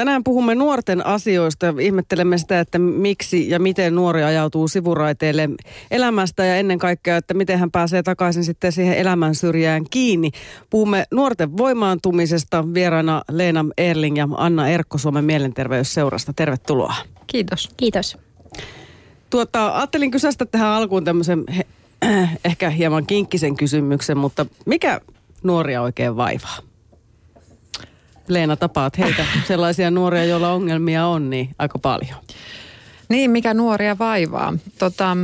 Tänään puhumme nuorten asioista ja ihmettelemme sitä, että miksi ja miten nuori ajautuu sivuraiteille elämästä ja ennen kaikkea, että miten hän pääsee takaisin sitten siihen elämän syrjään kiinni. Puhumme nuorten voimaantumisesta vieraana Leena Erling ja Anna Erkko Suomen mielenterveysseurasta. Tervetuloa. Kiitos. Kiitos. Tuota, ajattelin kysästä tähän alkuun tämmöisen he, ehkä hieman kinkkisen kysymyksen, mutta mikä nuoria oikein vaivaa? Leena, tapaat heitä, sellaisia nuoria, joilla ongelmia on, niin aika paljon. Niin, mikä nuoria vaivaa? Tota,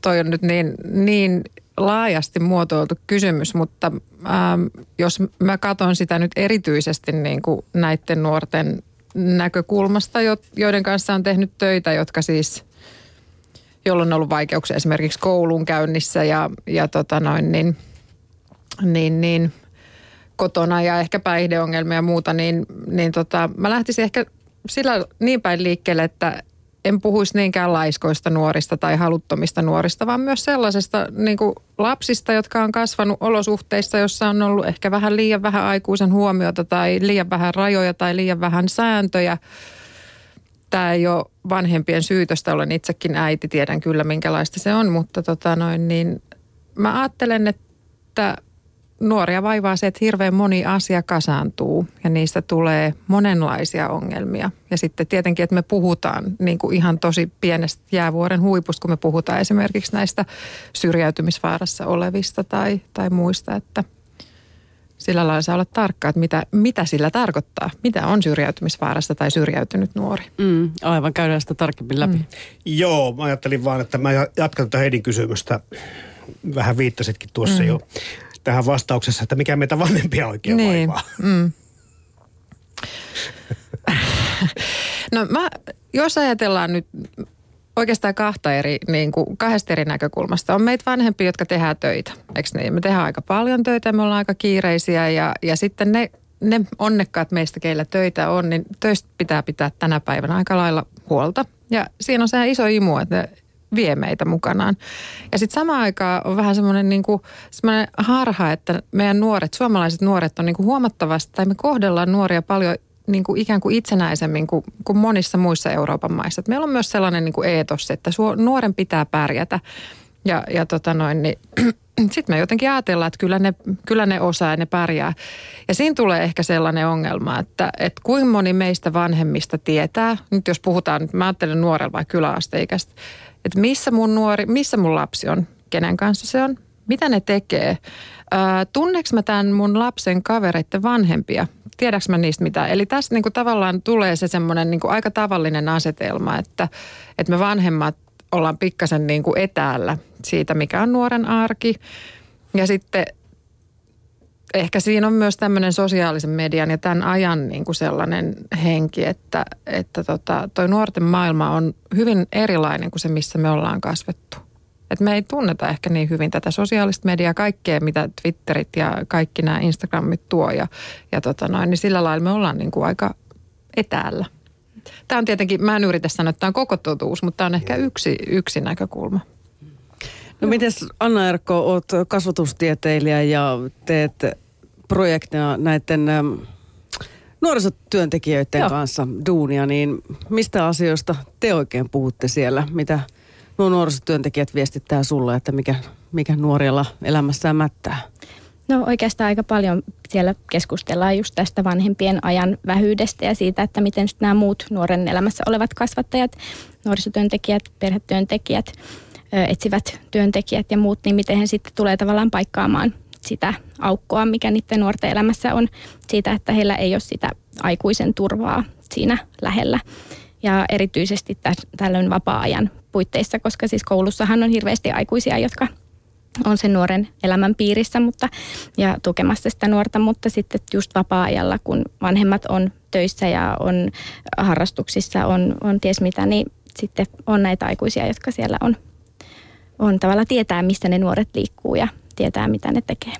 toi on nyt niin, niin laajasti muotoiltu kysymys, mutta ähm, jos mä katson sitä nyt erityisesti niin kuin näiden nuorten näkökulmasta, joiden kanssa on tehnyt töitä, jotka siis, jolloin on ollut vaikeuksia esimerkiksi koulun käynnissä ja, ja tota noin, niin, niin, niin kotona ja ehkä päihdeongelmia ja muuta, niin, niin tota, mä lähtisin ehkä sillä niin päin liikkeelle, että en puhuisi niinkään laiskoista nuorista tai haluttomista nuorista, vaan myös sellaisesta niin kuin lapsista, jotka on kasvanut olosuhteissa, jossa on ollut ehkä vähän liian vähän aikuisen huomiota tai liian vähän rajoja tai liian vähän sääntöjä. Tämä ei ole vanhempien syytöstä, olen itsekin äiti, tiedän kyllä minkälaista se on, mutta tota noin, niin mä ajattelen, että nuoria vaivaa se, että hirveän moni asia kasaantuu ja niistä tulee monenlaisia ongelmia. Ja sitten tietenkin, että me puhutaan niin kuin ihan tosi pienestä jäävuoren huipusta, kun me puhutaan esimerkiksi näistä syrjäytymisvaarassa olevista tai, tai muista, että sillä lailla saa olla tarkka, että mitä, mitä sillä tarkoittaa. Mitä on syrjäytymisvaarassa tai syrjäytynyt nuori? Mm, aivan, käydään sitä tarkemmin läpi. Mm. Joo, mä ajattelin vaan, että mä jatkan tätä Heidin kysymystä. Vähän viittasitkin tuossa mm. jo tähän vastauksessa, että mikä meitä vanhempia oikein niin. vaivaa. Mm. no mä, jos ajatellaan nyt oikeastaan kahta eri, niin kuin kahdesta eri näkökulmasta. On meitä vanhempia, jotka tehdään töitä, eikö niin? Me tehdään aika paljon töitä, me ollaan aika kiireisiä ja, ja sitten ne, ne onnekkaat meistä, keillä töitä on, niin töistä pitää pitää tänä päivänä aika lailla huolta. Ja siinä on se iso imu, että vie meitä mukanaan. Ja sitten samaan aikaan on vähän semmoinen niin harha, että meidän nuoret, suomalaiset nuoret on niin kuin huomattavasti, tai me kohdellaan nuoria paljon niin kuin ikään kuin itsenäisemmin kuin, kuin monissa muissa Euroopan maissa. Et meillä on myös sellainen niin kuin eetos, että suo, nuoren pitää pärjätä. Ja, ja tota noin, niin sitten me jotenkin ajatellaan, että kyllä ne, kyllä ne osaa ja ne pärjää. Ja siinä tulee ehkä sellainen ongelma, että, että kuinka moni meistä vanhemmista tietää, nyt jos puhutaan, mä ajattelen nuorella vai kyläasteikäistä, että missä mun nuori, missä mun lapsi on, kenen kanssa se on, mitä ne tekee. Tunneeko mä tämän mun lapsen kavereiden vanhempia? Tiedäks mä niistä mitä? Eli tässä niinku tavallaan tulee se semmoinen niinku aika tavallinen asetelma, että, että me vanhemmat ollaan pikkasen niinku etäällä siitä, mikä on nuoren arki. Ja sitten ehkä siinä on myös tämmöinen sosiaalisen median ja tämän ajan niin kuin sellainen henki, että, että tota, toi nuorten maailma on hyvin erilainen kuin se, missä me ollaan kasvettu. Et me ei tunneta ehkä niin hyvin tätä sosiaalista mediaa, kaikkea mitä Twitterit ja kaikki nämä Instagramit tuo ja, ja tota noin, niin sillä lailla me ollaan niin kuin aika etäällä. Tämä on tietenkin, mä en yritä sanoa, että tämä on koko totuus, mutta tämä on ehkä yksi, yksi näkökulma. No miten Anna Erkko, olet kasvatustieteilijä ja teet projektina näiden ähm, nuorisotyöntekijöiden Joo. kanssa duunia, niin mistä asioista te oikein puhutte siellä? Mitä nuo nuorisotyöntekijät viestittää sulle, että mikä, mikä nuorilla elämässään mättää? No oikeastaan aika paljon siellä keskustellaan just tästä vanhempien ajan vähyydestä ja siitä, että miten nämä muut nuoren elämässä olevat kasvattajat, nuorisotyöntekijät, perhetyöntekijät, etsivät työntekijät ja muut, niin miten he sitten tulee tavallaan paikkaamaan sitä aukkoa, mikä niiden nuorten elämässä on siitä, että heillä ei ole sitä aikuisen turvaa siinä lähellä. Ja erityisesti tällöin vapaa-ajan puitteissa, koska siis koulussahan on hirveästi aikuisia, jotka on sen nuoren elämän piirissä mutta, ja tukemassa sitä nuorta, mutta sitten just vapaa-ajalla, kun vanhemmat on töissä ja on harrastuksissa, on, on ties mitä, niin sitten on näitä aikuisia, jotka siellä on, on tavalla tietää, missä ne nuoret liikkuu ja tietää, mitä ne tekee.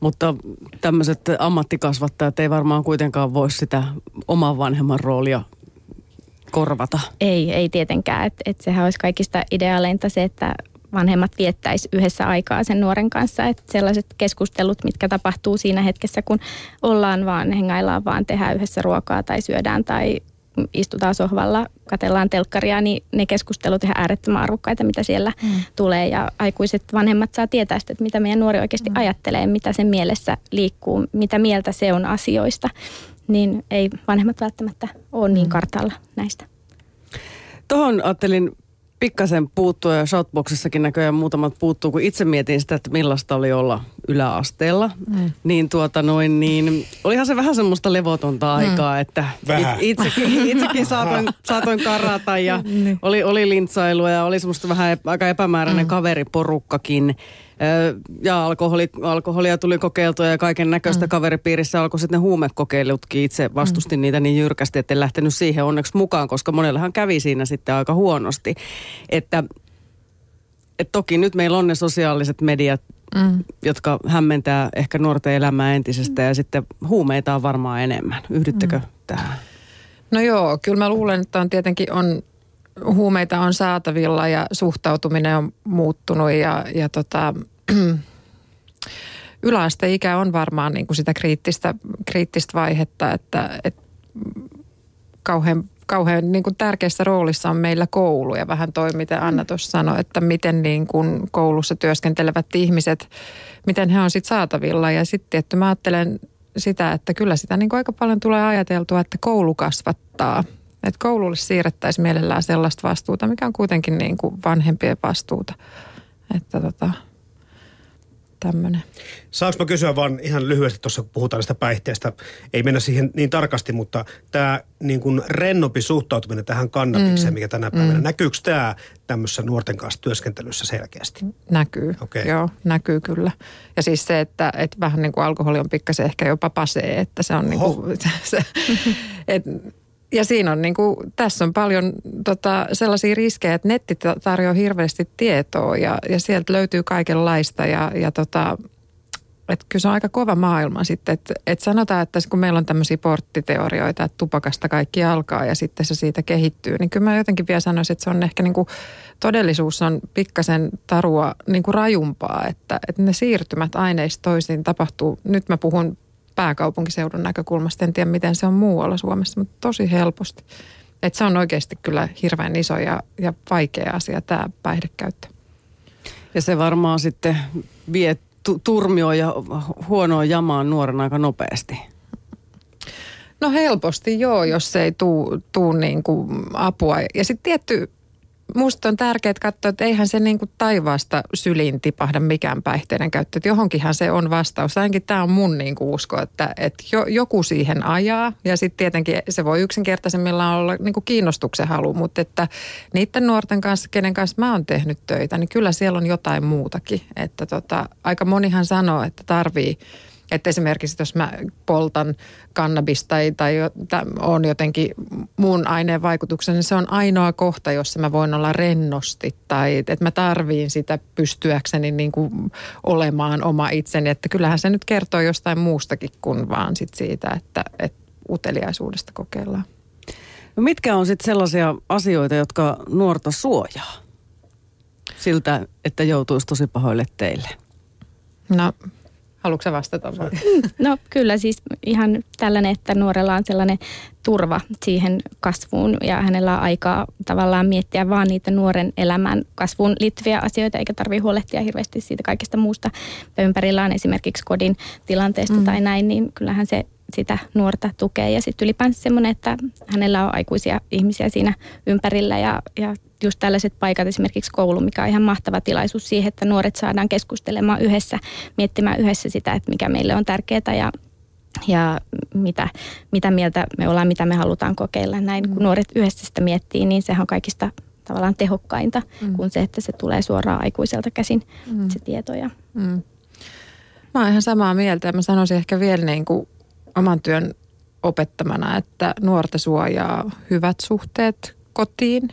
Mutta tämmöiset ammattikasvattajat ei varmaan kuitenkaan voi sitä oman vanhemman roolia korvata. Ei, ei tietenkään. Et, et sehän olisi kaikista ideaaleinta se, että vanhemmat viettäisi yhdessä aikaa sen nuoren kanssa. Että sellaiset keskustelut, mitkä tapahtuu siinä hetkessä, kun ollaan vaan, hengaillaan vaan, tehdään yhdessä ruokaa tai syödään tai istutaan sohvalla, katellaan telkkaria, niin ne keskustelut ihan äärettömän arvokkaita, mitä siellä mm. tulee. Ja aikuiset vanhemmat saa tietää sitä, että mitä meidän nuori oikeasti mm. ajattelee, mitä sen mielessä liikkuu, mitä mieltä se on asioista. Niin ei vanhemmat välttämättä ole niin mm. kartalla näistä. Tuohon ajattelin pikkasen puuttua ja Shoutboxissakin näköjään muutamat puuttuu, kun itse mietin sitä, että millaista oli olla yläasteella. Mm. Niin tuota noin, niin olihan se vähän semmoista levotonta mm. aikaa, että vähän. itsekin, itsekin saatoin, saatoin karata ja niin. oli, oli lintsailua ja oli semmoista vähän aika epämääräinen mm. kaveriporukkakin ja alkoholi, alkoholia tuli kokeiltua ja kaiken näköistä mm. kaveripiirissä alkoi sitten ne huumekokeilutkin. Itse vastustin mm. niitä niin jyrkästi, että en lähtenyt siihen onneksi mukaan, koska monellahan kävi siinä sitten aika huonosti. Että et toki nyt meillä on ne sosiaaliset mediat, mm. jotka hämmentää ehkä nuorten elämää entisestä ja sitten huumeita on varmaan enemmän. Yhdyttekö mm. tähän? No joo, kyllä mä luulen, että on tietenkin on huumeita on saatavilla ja suhtautuminen on muuttunut ja, ja tota, yläasteikä on varmaan niin kuin sitä kriittistä, kriittistä vaihetta, että, että kauhean, kauhean niin kuin tärkeässä roolissa on meillä koulu ja vähän toi, mitä Anna tuossa sanoi, että miten niin kuin koulussa työskentelevät ihmiset, miten he on sitten saatavilla. Ja sitten että mä ajattelen sitä, että kyllä sitä niin kuin aika paljon tulee ajateltua, että koulu kasvattaa – että koululle siirrettäisiin mielellään sellaista vastuuta, mikä on kuitenkin niin kuin vanhempien vastuuta. Että tota, tämmöinen. Saanko mä kysyä vaan ihan lyhyesti tuossa, kun puhutaan näistä päihteistä, ei mennä siihen niin tarkasti, mutta tämä niin kuin rennompi suhtautuminen tähän kannabikseen, mm. mikä tänä päivänä, mm. näkyykö tämä tämmöisessä nuorten kanssa työskentelyssä selkeästi? Näkyy, okay. joo, näkyy kyllä. Ja siis se, että, että vähän niin kuin alkoholi on pikkasen ehkä jopa pasee, että se on niin kuin, se, et, ja siinä on niin kuin, tässä on paljon tota, sellaisia riskejä, että netti tarjoaa hirveästi tietoa ja, ja sieltä löytyy kaikenlaista ja, ja tota, että kyllä se on aika kova maailma sitten. Että et sanotaan, että kun meillä on tämmöisiä porttiteorioita, että tupakasta kaikki alkaa ja sitten se siitä kehittyy, niin kyllä mä jotenkin vielä sanoisin, että se on ehkä niin kuin, todellisuus on pikkasen tarua niin kuin rajumpaa, että, että ne siirtymät aineista toisiin tapahtuu. Nyt mä puhun pääkaupunkiseudun näkökulmasta. En tiedä, miten se on muualla Suomessa, mutta tosi helposti. Et se on oikeasti kyllä hirveän iso ja, ja vaikea asia tämä päihdekäyttö. Ja se varmaan sitten vie turmioon ja huonoa jamaan nuoren aika nopeasti. No helposti joo, jos se ei tuu, tuu niin kuin apua. Ja sitten tietty musta on tärkeää katsoa, että eihän se niin kuin taivaasta syliin tipahda mikään päihteiden käyttö. Että johonkinhan se on vastaus. Ainakin tämä on mun niin kuin usko, että, että jo, joku siihen ajaa. Ja sitten tietenkin se voi yksinkertaisemmillaan olla niin kuin kiinnostuksen halu. Mutta että niiden nuorten kanssa, kenen kanssa mä oon tehnyt töitä, niin kyllä siellä on jotain muutakin. Että tota, aika monihan sanoo, että tarvii että esimerkiksi jos mä poltan kannabista tai, tai on jotenkin muun aineen vaikutuksen, niin se on ainoa kohta, jossa mä voin olla rennosti tai että mä tarviin sitä pystyäkseni niin kuin olemaan oma itseni. Että kyllähän se nyt kertoo jostain muustakin kuin vaan sit siitä, että, että uteliaisuudesta kokeillaan. No mitkä on sitten sellaisia asioita, jotka nuorta suojaa siltä, että joutuisi tosi pahoille teille? No Haluatko vastata vai? No kyllä siis ihan tällainen, että nuorella on sellainen turva siihen kasvuun ja hänellä on aikaa tavallaan miettiä vaan niitä nuoren elämän kasvuun liittyviä asioita eikä tarvitse huolehtia hirveästi siitä kaikesta muusta ympärillään esimerkiksi kodin tilanteesta mm. tai näin, niin kyllähän se sitä nuorta tukee ja sitten ylipäänsä semmoinen, että hänellä on aikuisia ihmisiä siinä ympärillä ja, ja just tällaiset paikat, esimerkiksi koulu, mikä on ihan mahtava tilaisuus siihen, että nuoret saadaan keskustelemaan yhdessä, miettimään yhdessä sitä, että mikä meille on tärkeää ja ja mitä, mitä mieltä me ollaan, mitä me halutaan kokeilla. Näin kun mm. nuoret yhdessä sitä miettii, niin sehän on kaikista tavallaan tehokkainta mm. kuin se, että se tulee suoraan aikuiselta käsin mm. se tieto. Ja... Mm. Mä oon ihan samaa mieltä mä sanoisin ehkä vielä niin kuin oman työn opettamana, että nuorta suojaa hyvät suhteet kotiin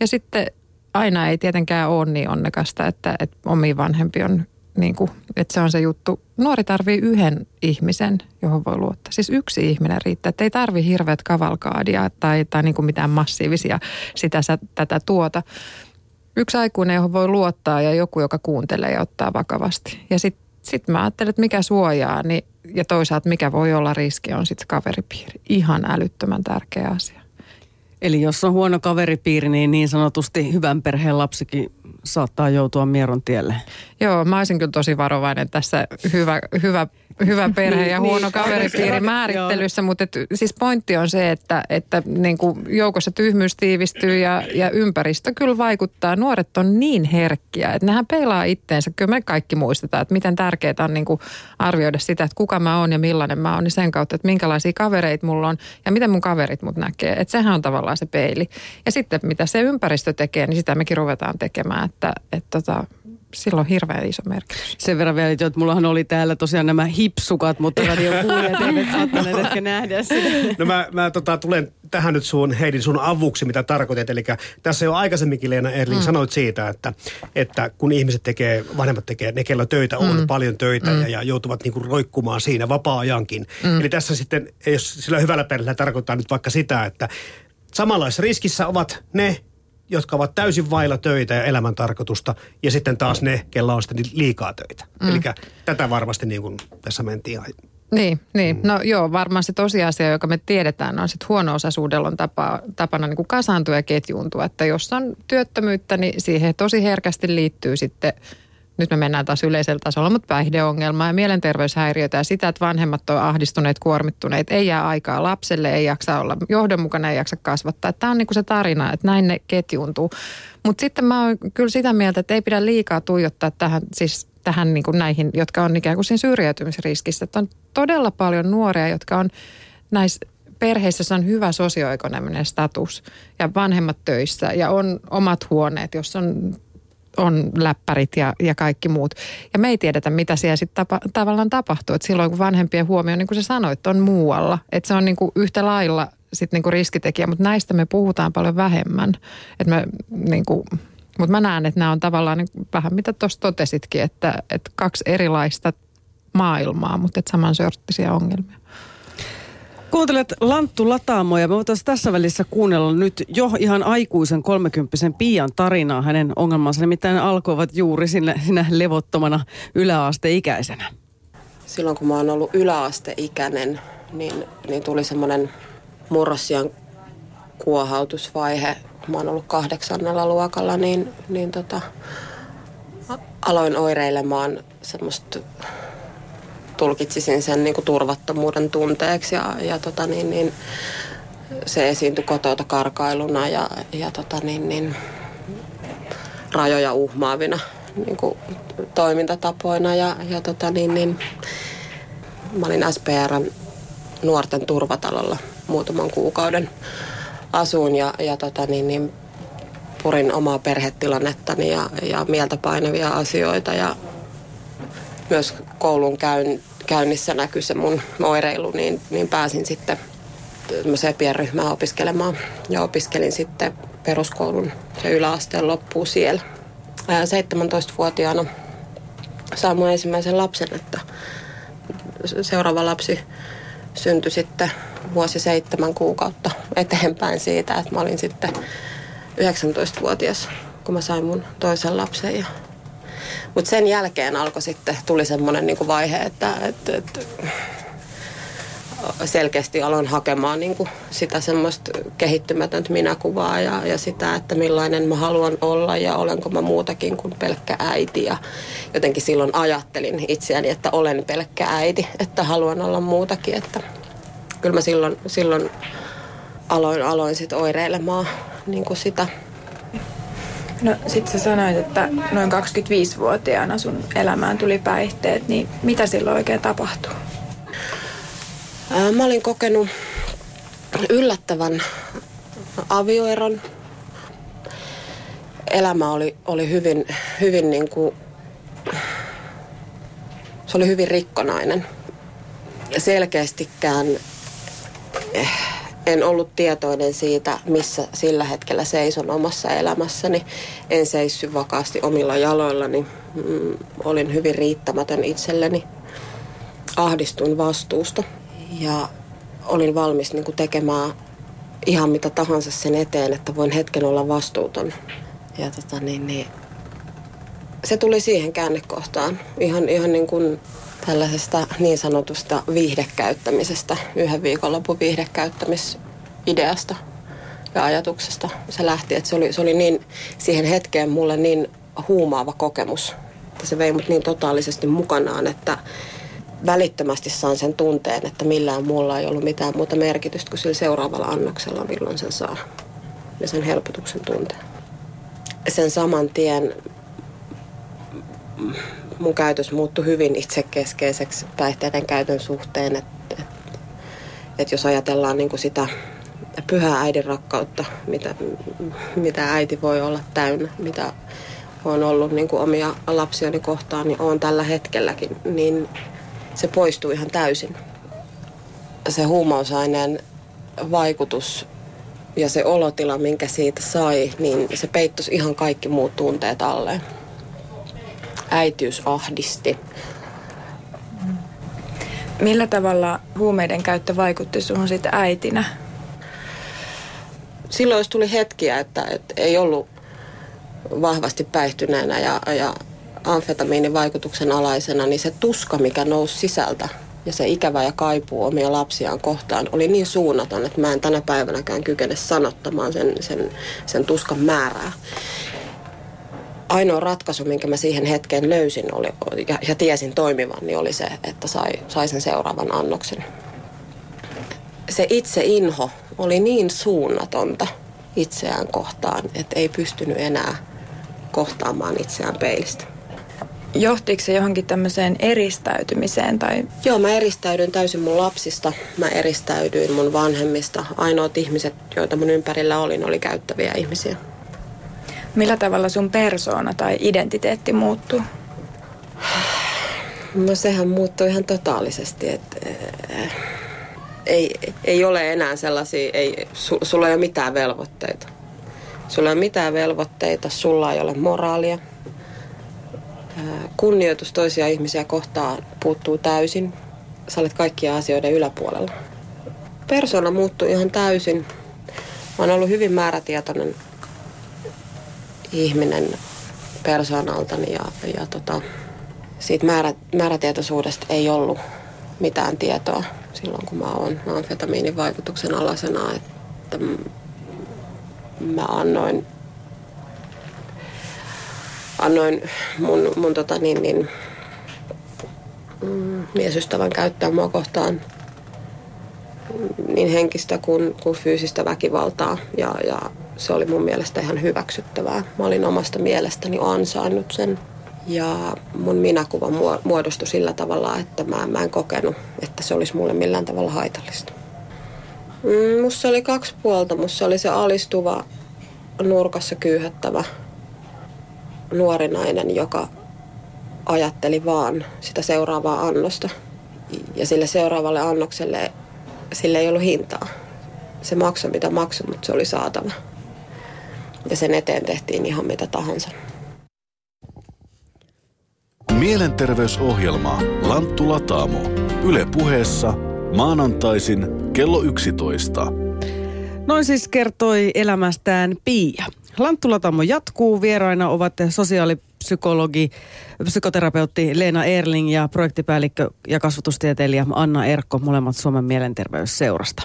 ja sitten aina ei tietenkään ole niin onnekasta, että, että omi vanhempi on niin kuin, että se on se juttu. Nuori tarvii yhden ihmisen, johon voi luottaa. Siis yksi ihminen riittää, että ei tarvi hirveät kavalkaadia tai, tai niin kuin mitään massiivisia sitä tätä tuota. yksi aikuinen, johon voi luottaa ja joku, joka kuuntelee ja ottaa vakavasti. Ja sitten sit mä ajattelen, että mikä suojaa niin, ja toisaalta mikä voi olla riski on sitten kaveripiiri. Ihan älyttömän tärkeä asia. Eli jos on huono kaveripiiri, niin niin sanotusti hyvän perheen lapsikin saattaa joutua mieron tielle. Joo, mä olisin kyllä tosi varovainen tässä hyvä, hyvä hyvä perhe ja niin, huono niin, kaveripiiri määrittelyssä, mutta et, siis pointti on se, että, että niin kuin joukossa tyhmyys tiivistyy ja, ja ympäristö kyllä vaikuttaa. Nuoret on niin herkkiä, että nehän peilaa itteensä. Kyllä me kaikki muistetaan, että miten tärkeää on niin kuin arvioida sitä, että kuka mä oon ja millainen mä oon, niin sen kautta, että minkälaisia kavereita mulla on ja miten mun kaverit mut näkee. Että sehän on tavallaan se peili. Ja sitten mitä se ympäristö tekee, niin sitä mekin ruvetaan tekemään, että, että tota, sillä on hirveän iso merkitys. Sen verran vielä, että mullahan oli täällä tosiaan nämä hipsukat, mutta radiokuulijat eivät saattaneet ehkä nähdä sitä. No mä, mä tota, tulen tähän nyt sun, Heidi, sun avuksi, mitä tarkoitat. Eli tässä jo aikaisemmin Leena Erling mm. sanoit siitä, että, että kun ihmiset tekee, vanhemmat tekee, ne kello töitä on, mm. paljon töitä mm. ja, ja joutuvat niinku roikkumaan siinä vapaa-ajankin. Mm. Eli tässä sitten, jos sillä hyvällä perheellä tarkoittaa nyt vaikka sitä, että samanlaisessa riskissä ovat ne, jotka ovat täysin vailla töitä ja elämän tarkoitusta, ja sitten taas ne, kella on sitten liikaa töitä. Mm. Eli tätä varmasti niin kuin tässä mentiin niin, niin. Mm. no joo, varmaan se tosiasia, joka me tiedetään, on sitten huono-osaisuudella on tapa, tapana niin kuin kasaantua ja ketjuuntua. Että jos on työttömyyttä, niin siihen tosi herkästi liittyy sitten nyt me mennään taas yleisellä tasolla, mutta päihdeongelmaa ja mielenterveyshäiriöitä ja sitä, että vanhemmat on ahdistuneet, kuormittuneet, ei jää aikaa lapselle, ei jaksa olla johdonmukana, ei jaksa kasvattaa. Tämä on niin kuin se tarina, että näin ne ketjuuntuu. Mutta sitten mä oon kyllä sitä mieltä, että ei pidä liikaa tuijottaa tähän, siis tähän niin kuin näihin, jotka on ikään kuin siinä syrjäytymisriskissä. Että on todella paljon nuoria, jotka on näissä perheissä on hyvä sosioekonominen status ja vanhemmat töissä ja on omat huoneet, jos on on läppärit ja, ja kaikki muut. Ja me ei tiedetä, mitä siellä sitten tapa, tavallaan tapahtuu. Et silloin kun vanhempien huomio, niin kuin sä sanoit, on muualla. Että se on niin kuin yhtä lailla sitten niin kuin riskitekijä, mutta näistä me puhutaan paljon vähemmän. Et me, niin kuin, mutta mä näen, että nämä on tavallaan niin vähän mitä tuossa totesitkin, että, että kaksi erilaista maailmaa, mutta samansorttisia ongelmia. Kuuntelet Lanttu Lataamoja. Me voitaisiin tässä välissä kuunnella nyt jo ihan aikuisen kolmekymppisen Pian tarinaa. Hänen ongelmansa nimittäin alkoivat juuri sinne, sinä levottomana yläasteikäisenä. Silloin kun mä oon ollut yläasteikäinen, niin, niin tuli semmoinen murrosian kuohautusvaihe. Mä oon ollut kahdeksannella luokalla, niin, niin tota, aloin oireilemaan semmoista tulkitsisin sen niin kuin turvattomuuden tunteeksi ja, ja tota niin, niin, se esiintyi kotota karkailuna ja, ja tota niin, niin, rajoja uhmaavina niin kuin toimintatapoina ja, ja tota niin, niin, mä olin SPRn nuorten turvatalolla muutaman kuukauden asuun ja, ja tota niin, niin, purin omaa perhetilannettani ja, ja mieltä painavia asioita ja myös koulun käyn, käynnissä näkyi se mun oireilu, niin, niin pääsin sitten tämmöiseen pienryhmään opiskelemaan. Ja opiskelin sitten peruskoulun se yläasteen loppuun siellä. 17-vuotiaana sain mun ensimmäisen lapsen, että seuraava lapsi syntyi sitten vuosi seitsemän kuukautta eteenpäin siitä, että mä olin sitten 19-vuotias, kun mä sain mun toisen lapsen. Ja mutta sen jälkeen alkoi sitten, tuli semmoinen niin vaihe, että, että, että selkeästi aloin hakemaan niin kuin sitä semmoista kehittymätöntä minäkuvaa ja, ja sitä, että millainen mä haluan olla ja olenko mä muutakin kuin pelkkä äiti. Ja jotenkin silloin ajattelin itseäni, että olen pelkkä äiti, että haluan olla muutakin. Että kyllä mä silloin, silloin aloin, aloin sitten oireilemaan niin kuin sitä No sit sä sanoit, että noin 25-vuotiaana sun elämään tuli päihteet, niin mitä silloin oikein tapahtui? Mä olin kokenut yllättävän avioeron. Elämä oli, oli hyvin, hyvin niin kuin, se oli hyvin rikkonainen. Ja selkeästikään eh, en ollut tietoinen siitä, missä sillä hetkellä seison omassa elämässäni. En seissy vakaasti omilla jaloillani. Mm, olin hyvin riittämätön itselleni. Ahdistuin vastuusta ja olin valmis niin kuin tekemään ihan mitä tahansa sen eteen, että voin hetken olla vastuuton. ja tota niin, niin, se tuli siihen käännekohtaan. Ihan, ihan niin kuin tällaisesta niin sanotusta viihdekäyttämisestä, yhden viikonlopun viihdekäyttämisideasta ja ajatuksesta se lähti. Että se, oli, se oli niin siihen hetkeen mulle niin huumaava kokemus, että se vei mut niin totaalisesti mukanaan, että välittömästi saan sen tunteen, että millään muulla ei ollut mitään muuta merkitystä kuin sillä seuraavalla annoksella, milloin sen saa. Ja sen helpotuksen tunteen. Sen saman tien mun käytös muuttui hyvin itsekeskeiseksi päihteiden käytön suhteen. Että et, et jos ajatellaan niin sitä pyhää äidin rakkautta, mitä, mitä äiti voi olla täynnä, mitä on ollut niin kuin omia lapsiani kohtaan, niin on tällä hetkelläkin, niin se poistuu ihan täysin. Se huumausaineen vaikutus ja se olotila, minkä siitä sai, niin se peittos ihan kaikki muut tunteet alle. Äitiys ahdisti. Millä tavalla huumeiden käyttö vaikutti sinuun sitten äitinä? Silloin tuli hetkiä, että, että ei ollut vahvasti päihtyneenä ja, ja amfetamiinin vaikutuksen alaisena, niin se tuska, mikä nousi sisältä ja se ikävä ja kaipuu omia lapsiaan kohtaan oli niin suunnaton, että mä en tänä päivänäkään kykene sanottamaan sen, sen, sen tuskan määrää. Ainoa ratkaisu, minkä mä siihen hetkeen löysin oli, ja, ja tiesin toimivan, niin oli se, että sai, sai sen seuraavan annoksen. Se itse inho oli niin suunnatonta itseään kohtaan, että ei pystynyt enää kohtaamaan itseään peilistä. Johtiko se johonkin tämmöiseen eristäytymiseen? Tai... Joo, mä eristäydyin täysin mun lapsista. Mä eristäydyin mun vanhemmista. Ainoat ihmiset, joita mun ympärillä olin, oli käyttäviä ihmisiä. Millä tavalla sun persoona tai identiteetti muuttuu? No sehän muuttuu ihan totaalisesti, että äh, ei, ei ole enää sellaisia, ei, su, sulla ei ole mitään velvoitteita. Sulla ei ole mitään velvoitteita, sulla ei ole moraalia – kunnioitus toisia ihmisiä kohtaan puuttuu täysin. Sä olet kaikkia asioiden yläpuolella. Persona muuttuu ihan täysin. Mä oon ollut hyvin määrätietoinen ihminen persoonaltani ja, ja tota, siitä määrä, määrätietoisuudesta ei ollut mitään tietoa silloin, kun mä oon amfetamiinin vaikutuksen alasena. Että mä annoin annoin mun, mun tota niin, niin, mm, miesystävän käyttää mua kohtaan niin henkistä kuin, kuin fyysistä väkivaltaa ja, ja se oli mun mielestä ihan hyväksyttävää. Mä olin omasta mielestäni ansainnut sen ja mun minäkuva muodostui sillä tavalla, että mä, mä en kokenut, että se olisi mulle millään tavalla haitallista. Mm, musta oli kaksi puolta. Musta oli se alistuva, nurkassa kyyhättävä nuori nainen, joka ajatteli vaan sitä seuraavaa annosta. Ja sille seuraavalle annokselle sille ei ollut hintaa. Se maksoi mitä maksoi, mutta se oli saatava. Ja sen eteen tehtiin ihan mitä tahansa. Mielenterveysohjelma Lanttu Lataamo. Yle puheessa maanantaisin kello 11. Noin siis kertoi elämästään Pia. Lanttulatamo jatkuu. Vieraina ovat sosiaalipsykologi, psykoterapeutti Leena Erling ja projektipäällikkö ja kasvatustieteilijä Anna Erkko, molemmat Suomen mielenterveysseurasta.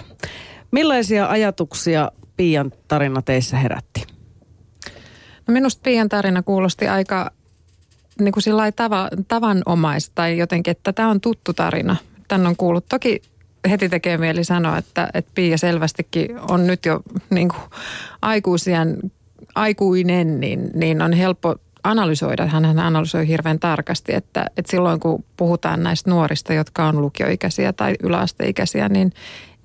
Millaisia ajatuksia Pian tarina teissä herätti? No minusta Pian tarina kuulosti aika niin kuin tava, tavanomaista tai jotenkin, että tämä on tuttu tarina. Tän on kuullut. Toki heti tekee mieli sanoa, että, että Pia selvästikin on nyt jo niin kuin aikuisien aikuinen, niin, niin on helppo analysoida. Hän analysoi hirveän tarkasti, että, että silloin kun puhutaan näistä nuorista, jotka on lukioikäisiä tai yläasteikäisiä, niin,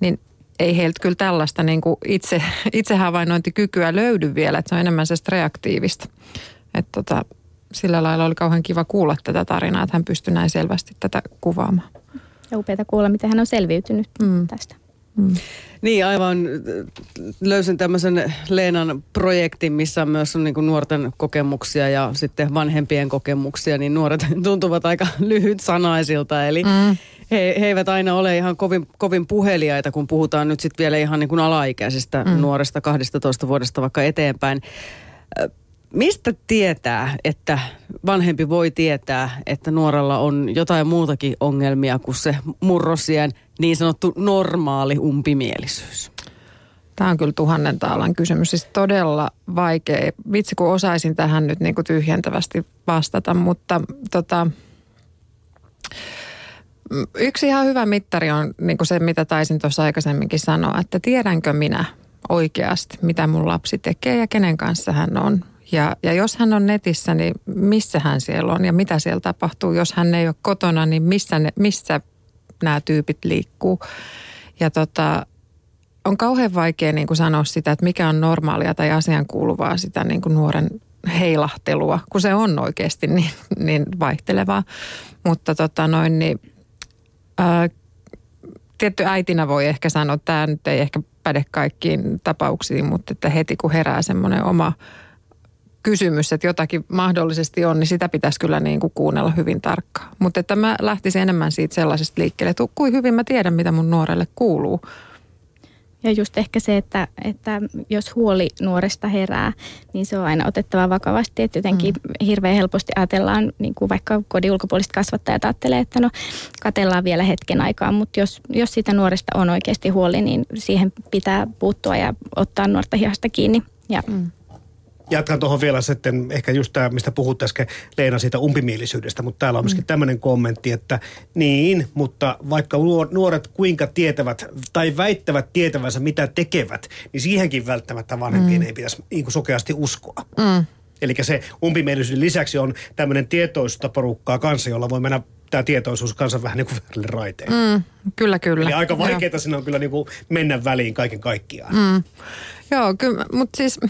niin ei heiltä kyllä tällaista niin kuin itse, itsehavainnointikykyä löydy vielä, että se on enemmän se reaktiivista. Että tota, sillä lailla oli kauhean kiva kuulla tätä tarinaa, että hän pystyi näin selvästi tätä kuvaamaan. Ja upeata kuulla, miten hän on selviytynyt mm. tästä. Mm. Niin aivan. Löysin tämmöisen Leenan projektin, missä myös on niin kuin nuorten kokemuksia ja sitten vanhempien kokemuksia, niin nuoret tuntuvat aika lyhyt sanaisilta. Eli mm. He, he eivät aina ole ihan kovin, kovin puheliaita, kun puhutaan nyt sitten vielä ihan niin kuin alaikäisistä mm. nuoresta 12 vuodesta vaikka eteenpäin. Mistä tietää, että vanhempi voi tietää, että nuorella on jotain muutakin ongelmia kuin se murrosien niin sanottu normaali umpimielisyys? Tämä on kyllä tuhannen taalan kysymys. Siis todella vaikea. Vitsi, kun osaisin tähän nyt niin kuin tyhjentävästi vastata, mutta tota, yksi ihan hyvä mittari on niin se, mitä taisin tuossa aikaisemminkin sanoa, että tiedänkö minä oikeasti, mitä mun lapsi tekee ja kenen kanssa hän on. Ja, ja jos hän on netissä, niin missä hän siellä on ja mitä siellä tapahtuu. Jos hän ei ole kotona, niin missä, ne, missä nämä tyypit liikkuu. Ja tota, on kauhean vaikea niin kuin sanoa sitä, että mikä on normaalia tai asian kuuluvaa sitä niin kuin nuoren heilahtelua, kun se on oikeasti niin, niin vaihtelevaa. Mutta tota noin, niin, ää, tietty äitinä voi ehkä sanoa, että tämä nyt ei ehkä päde kaikkiin tapauksiin, mutta että heti kun herää semmoinen oma kysymys, että jotakin mahdollisesti on, niin sitä pitäisi kyllä niin kuin kuunnella hyvin tarkkaan. Mutta että mä lähtisin enemmän siitä sellaisesta liikkeelle, että hyvin mä tiedän, mitä mun nuorelle kuuluu. Ja just ehkä se, että, että jos huoli nuoresta herää, niin se on aina otettava vakavasti. Että jotenkin mm. hirveän helposti ajatellaan, niin kuin vaikka kodin ulkopuoliset kasvattajat ajattelee, että no katellaan vielä hetken aikaa. Mutta jos, jos siitä nuoresta on oikeasti huoli, niin siihen pitää puuttua ja ottaa nuorta hihasta kiinni. Ja mm jatkan tuohon vielä sitten ehkä just tämä, mistä puhut äsken Leena siitä umpimielisyydestä, mutta täällä on myöskin mm. tämmöinen kommentti, että niin, mutta vaikka nuoret kuinka tietävät tai väittävät tietävänsä mitä tekevät, niin siihenkin välttämättä vanhempien mm. ei pitäisi niin kuin sokeasti uskoa. Mm. Eli se umpimielisyyden lisäksi on tämmöinen tietoisuutta porukkaa kanssa, jolla voi mennä tämä tietoisuus kanssa vähän niin kuin väärille raiteille. Mm, kyllä, kyllä. Eli aika vaikeaa sinne on kyllä niin kuin mennä väliin kaiken kaikkiaan. Mm. Joo, kyllä, mutta siis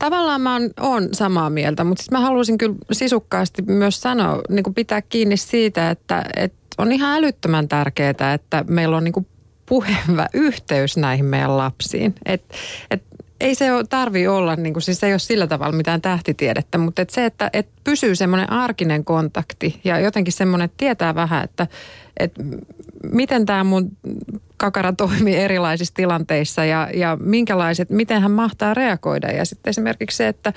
Tavallaan mä oon, samaa mieltä, mutta sitten mä haluaisin kyllä sisukkaasti myös sanoa, niin kuin pitää kiinni siitä, että, että on ihan älyttömän tärkeää, että meillä on niin kuin puhevä yhteys näihin meidän lapsiin. Et, et ei se tarvi olla, niin kuin, siis ei ole sillä tavalla mitään tähtitiedettä, mutta et se, että et pysyy semmoinen arkinen kontakti ja jotenkin semmoinen, että tietää vähän, että, että miten tämä mun kakara toimii erilaisissa tilanteissa ja, ja minkälaiset, miten hän mahtaa reagoida. Ja sitten esimerkiksi se, että,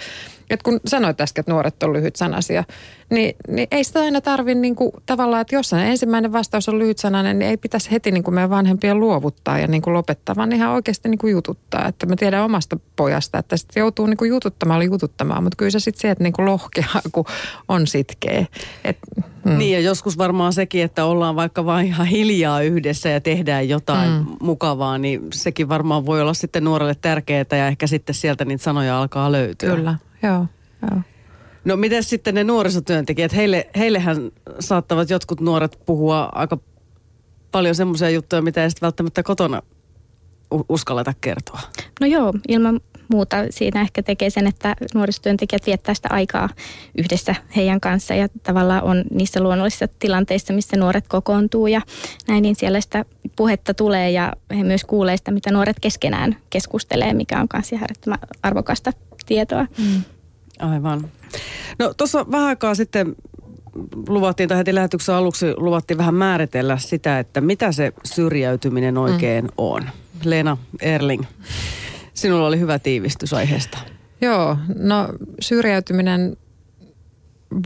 että kun sanoit äsken, että nuoret on lyhyt sanasia, niin, niin ei sitä aina tarvitse niin tavallaan, että jos ensimmäinen vastaus on lyhyt sananen, niin ei pitäisi heti niin kuin meidän vanhempien luovuttaa ja niin kuin lopettaa, vaan ihan oikeasti niin kuin jututtaa. Että mä tiedän omasta pojasta, että sitten joutuu niin kuin jututtamaan, jututtamaan, mutta kyllä se sitten se, että niin kuin lohkea, kun on sitkeä. Et, hmm. Niin ja joskus varmaan sekin, että ollaan vaikka vain ihan hiljaa yhdessä ja tehdään jotain hmm. mukavaa, niin sekin varmaan voi olla sitten nuorelle tärkeää ja ehkä sitten sieltä niitä sanoja alkaa löytyä. Kyllä, joo. joo. No miten sitten ne nuorisotyöntekijät? Heille, heillehän saattavat jotkut nuoret puhua aika paljon semmoisia juttuja, mitä ei sitten välttämättä kotona uskalleta kertoa. No joo, ilman muuta siinä ehkä tekee sen, että nuorisotyöntekijät viettää sitä aikaa yhdessä heidän kanssa ja tavallaan on niissä luonnollisissa tilanteissa, missä nuoret kokoontuu ja näin, niin siellä sitä puhetta tulee ja he myös kuulee sitä, mitä nuoret keskenään keskustelee, mikä on myös ihan arvokasta tietoa. Mm. Aivan. No tuossa vähän aikaa sitten luvattiin, tai heti lähetyksen aluksi luvattiin vähän määritellä sitä, että mitä se syrjäytyminen oikein mm. on. Leena Erling, sinulla oli hyvä tiivistys aiheesta. Joo, no syrjäytyminen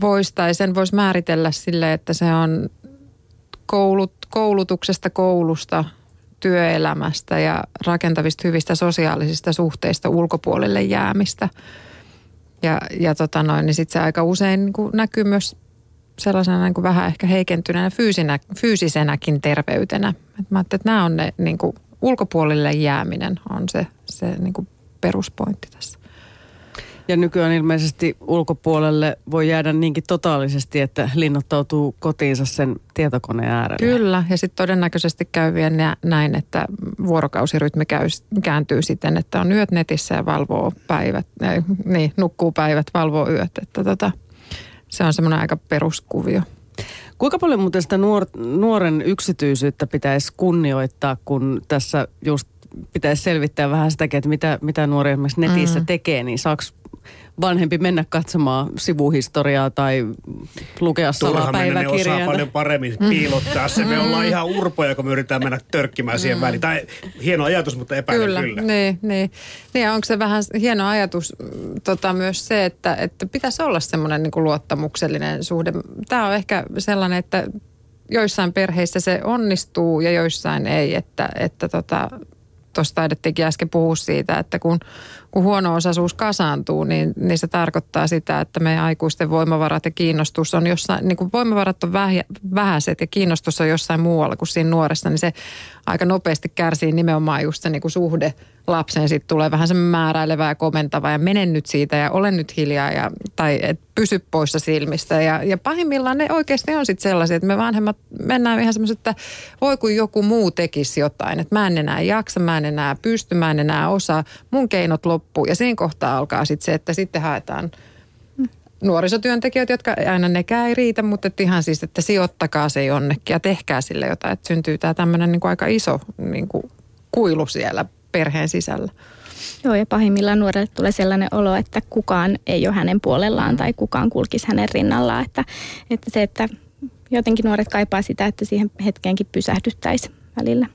voisi tai sen voisi määritellä sille, että se on koulut, koulutuksesta, koulusta, työelämästä ja rakentavista hyvistä sosiaalisista suhteista ulkopuolelle jäämistä – ja, ja tota noin, niin sitten se aika usein niin näkyy myös sellaisena niin vähän ehkä heikentyneenä fyysinä, fyysisenäkin terveytenä. Et mä että nämä on ne niin kuin ulkopuolelle jääminen on se, se niin kuin peruspointti tässä. Ja nykyään ilmeisesti ulkopuolelle voi jäädä niinkin totaalisesti, että linnoittautuu kotiinsa sen tietokoneen äärelle. Kyllä, ja sitten todennäköisesti käy vielä näin, että vuorokausirytmi käy, kääntyy siten, että on yöt netissä ja valvoo päivät, äh, niin, nukkuu päivät, valvoo yöt. Että tota, se on semmoinen aika peruskuvio. Kuinka paljon muuten sitä nuor, nuoren yksityisyyttä pitäisi kunnioittaa, kun tässä just pitäisi selvittää vähän sitäkin, että mitä, mitä nuori esimerkiksi netissä mm. tekee, niin saaks vanhempi mennä katsomaan sivuhistoriaa tai lukea Turha mennä, ne osaa salapäiväkirjaa. paljon paremmin piilottaa se. Me ollaan ihan urpoja, kun me yritetään mennä törkkimään siihen väliin. Tai hieno ajatus, mutta epäilen kyllä. Kyllä. Niin, niin. niin onko se vähän hieno ajatus mm, tota, myös se, että, että pitäisi olla semmoinen niin luottamuksellinen suhde. Tämä on ehkä sellainen, että joissain perheissä se onnistuu ja joissain ei, että, että tota, tuossa taidettiinkin äsken puhua siitä, että kun, kun huono-osaisuus kasaantuu, niin, niin se tarkoittaa sitä, että meidän aikuisten voimavarat ja kiinnostus on jossain, niin kuin voimavarat on vähä, vähäiset ja kiinnostus on jossain muualla kuin siinä nuoressa, niin se aika nopeasti kärsii nimenomaan just se niin kuin suhde lapseen. Sitten tulee vähän semmoinen määräilevä ja komentava ja menen nyt siitä ja olen nyt hiljaa ja, tai et pysy poissa silmistä. Ja, ja pahimmillaan ne oikeasti on sitten sellaisia, että me vanhemmat mennään ihan semmoiset, että voi kun joku muu tekisi jotain. Että mä en enää jaksa, mä en enää pysty, mä en enää osaa. Mun keinot loppuu ja siinä kohtaa alkaa sitten se, että sitten haetaan nuorisotyöntekijöitä, jotka aina nekään ei riitä, mutta että ihan siis, että sijoittakaa se jonnekin ja tehkää sille jotain, että syntyy tämä tämmöinen niin aika iso niin kuin kuilu siellä perheen sisällä. Joo, ja pahimmillaan nuorelle tulee sellainen olo, että kukaan ei ole hänen puolellaan tai kukaan kulkisi hänen rinnallaan. Että, että se, että jotenkin nuoret kaipaa sitä, että siihen hetkeenkin pysähdyttäisi välillä.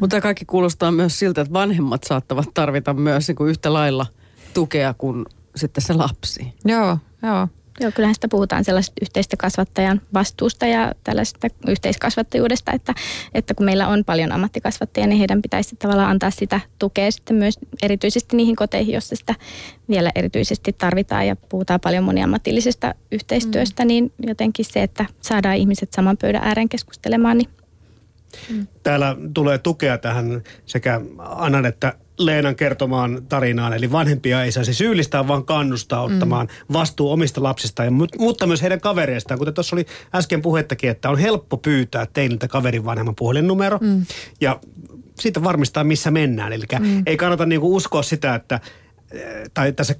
Mutta kaikki kuulostaa myös siltä, että vanhemmat saattavat tarvita myös niin kuin yhtä lailla tukea kuin sitten se lapsi. Joo, joo. Joo, kyllähän sitä puhutaan sellaisesta yhteistä kasvattajan vastuusta ja tällaisesta yhteiskasvattajuudesta, että, että kun meillä on paljon ammattikasvattajia, niin heidän pitäisi tavallaan antaa sitä tukea sitten myös erityisesti niihin koteihin, joissa sitä vielä erityisesti tarvitaan ja puhutaan paljon moniammatillisesta yhteistyöstä, mm. niin jotenkin se, että saadaan ihmiset saman pöydän ääreen keskustelemaan, niin Täällä tulee tukea tähän sekä Annan että Leenan kertomaan tarinaan. Eli vanhempia ei saisi syyllistää, vaan kannustaa ottamaan vastuu omista lapsistaan, ja, mut- mutta myös heidän kavereistaan. Kuten tuossa oli äsken puhettakin, että on helppo pyytää teiltä kaverin vanhemman puhelinnumero. Mm. Ja siitä varmistaa, missä mennään. Eli mm. ei kannata niinku uskoa sitä, että, eh, tai tässä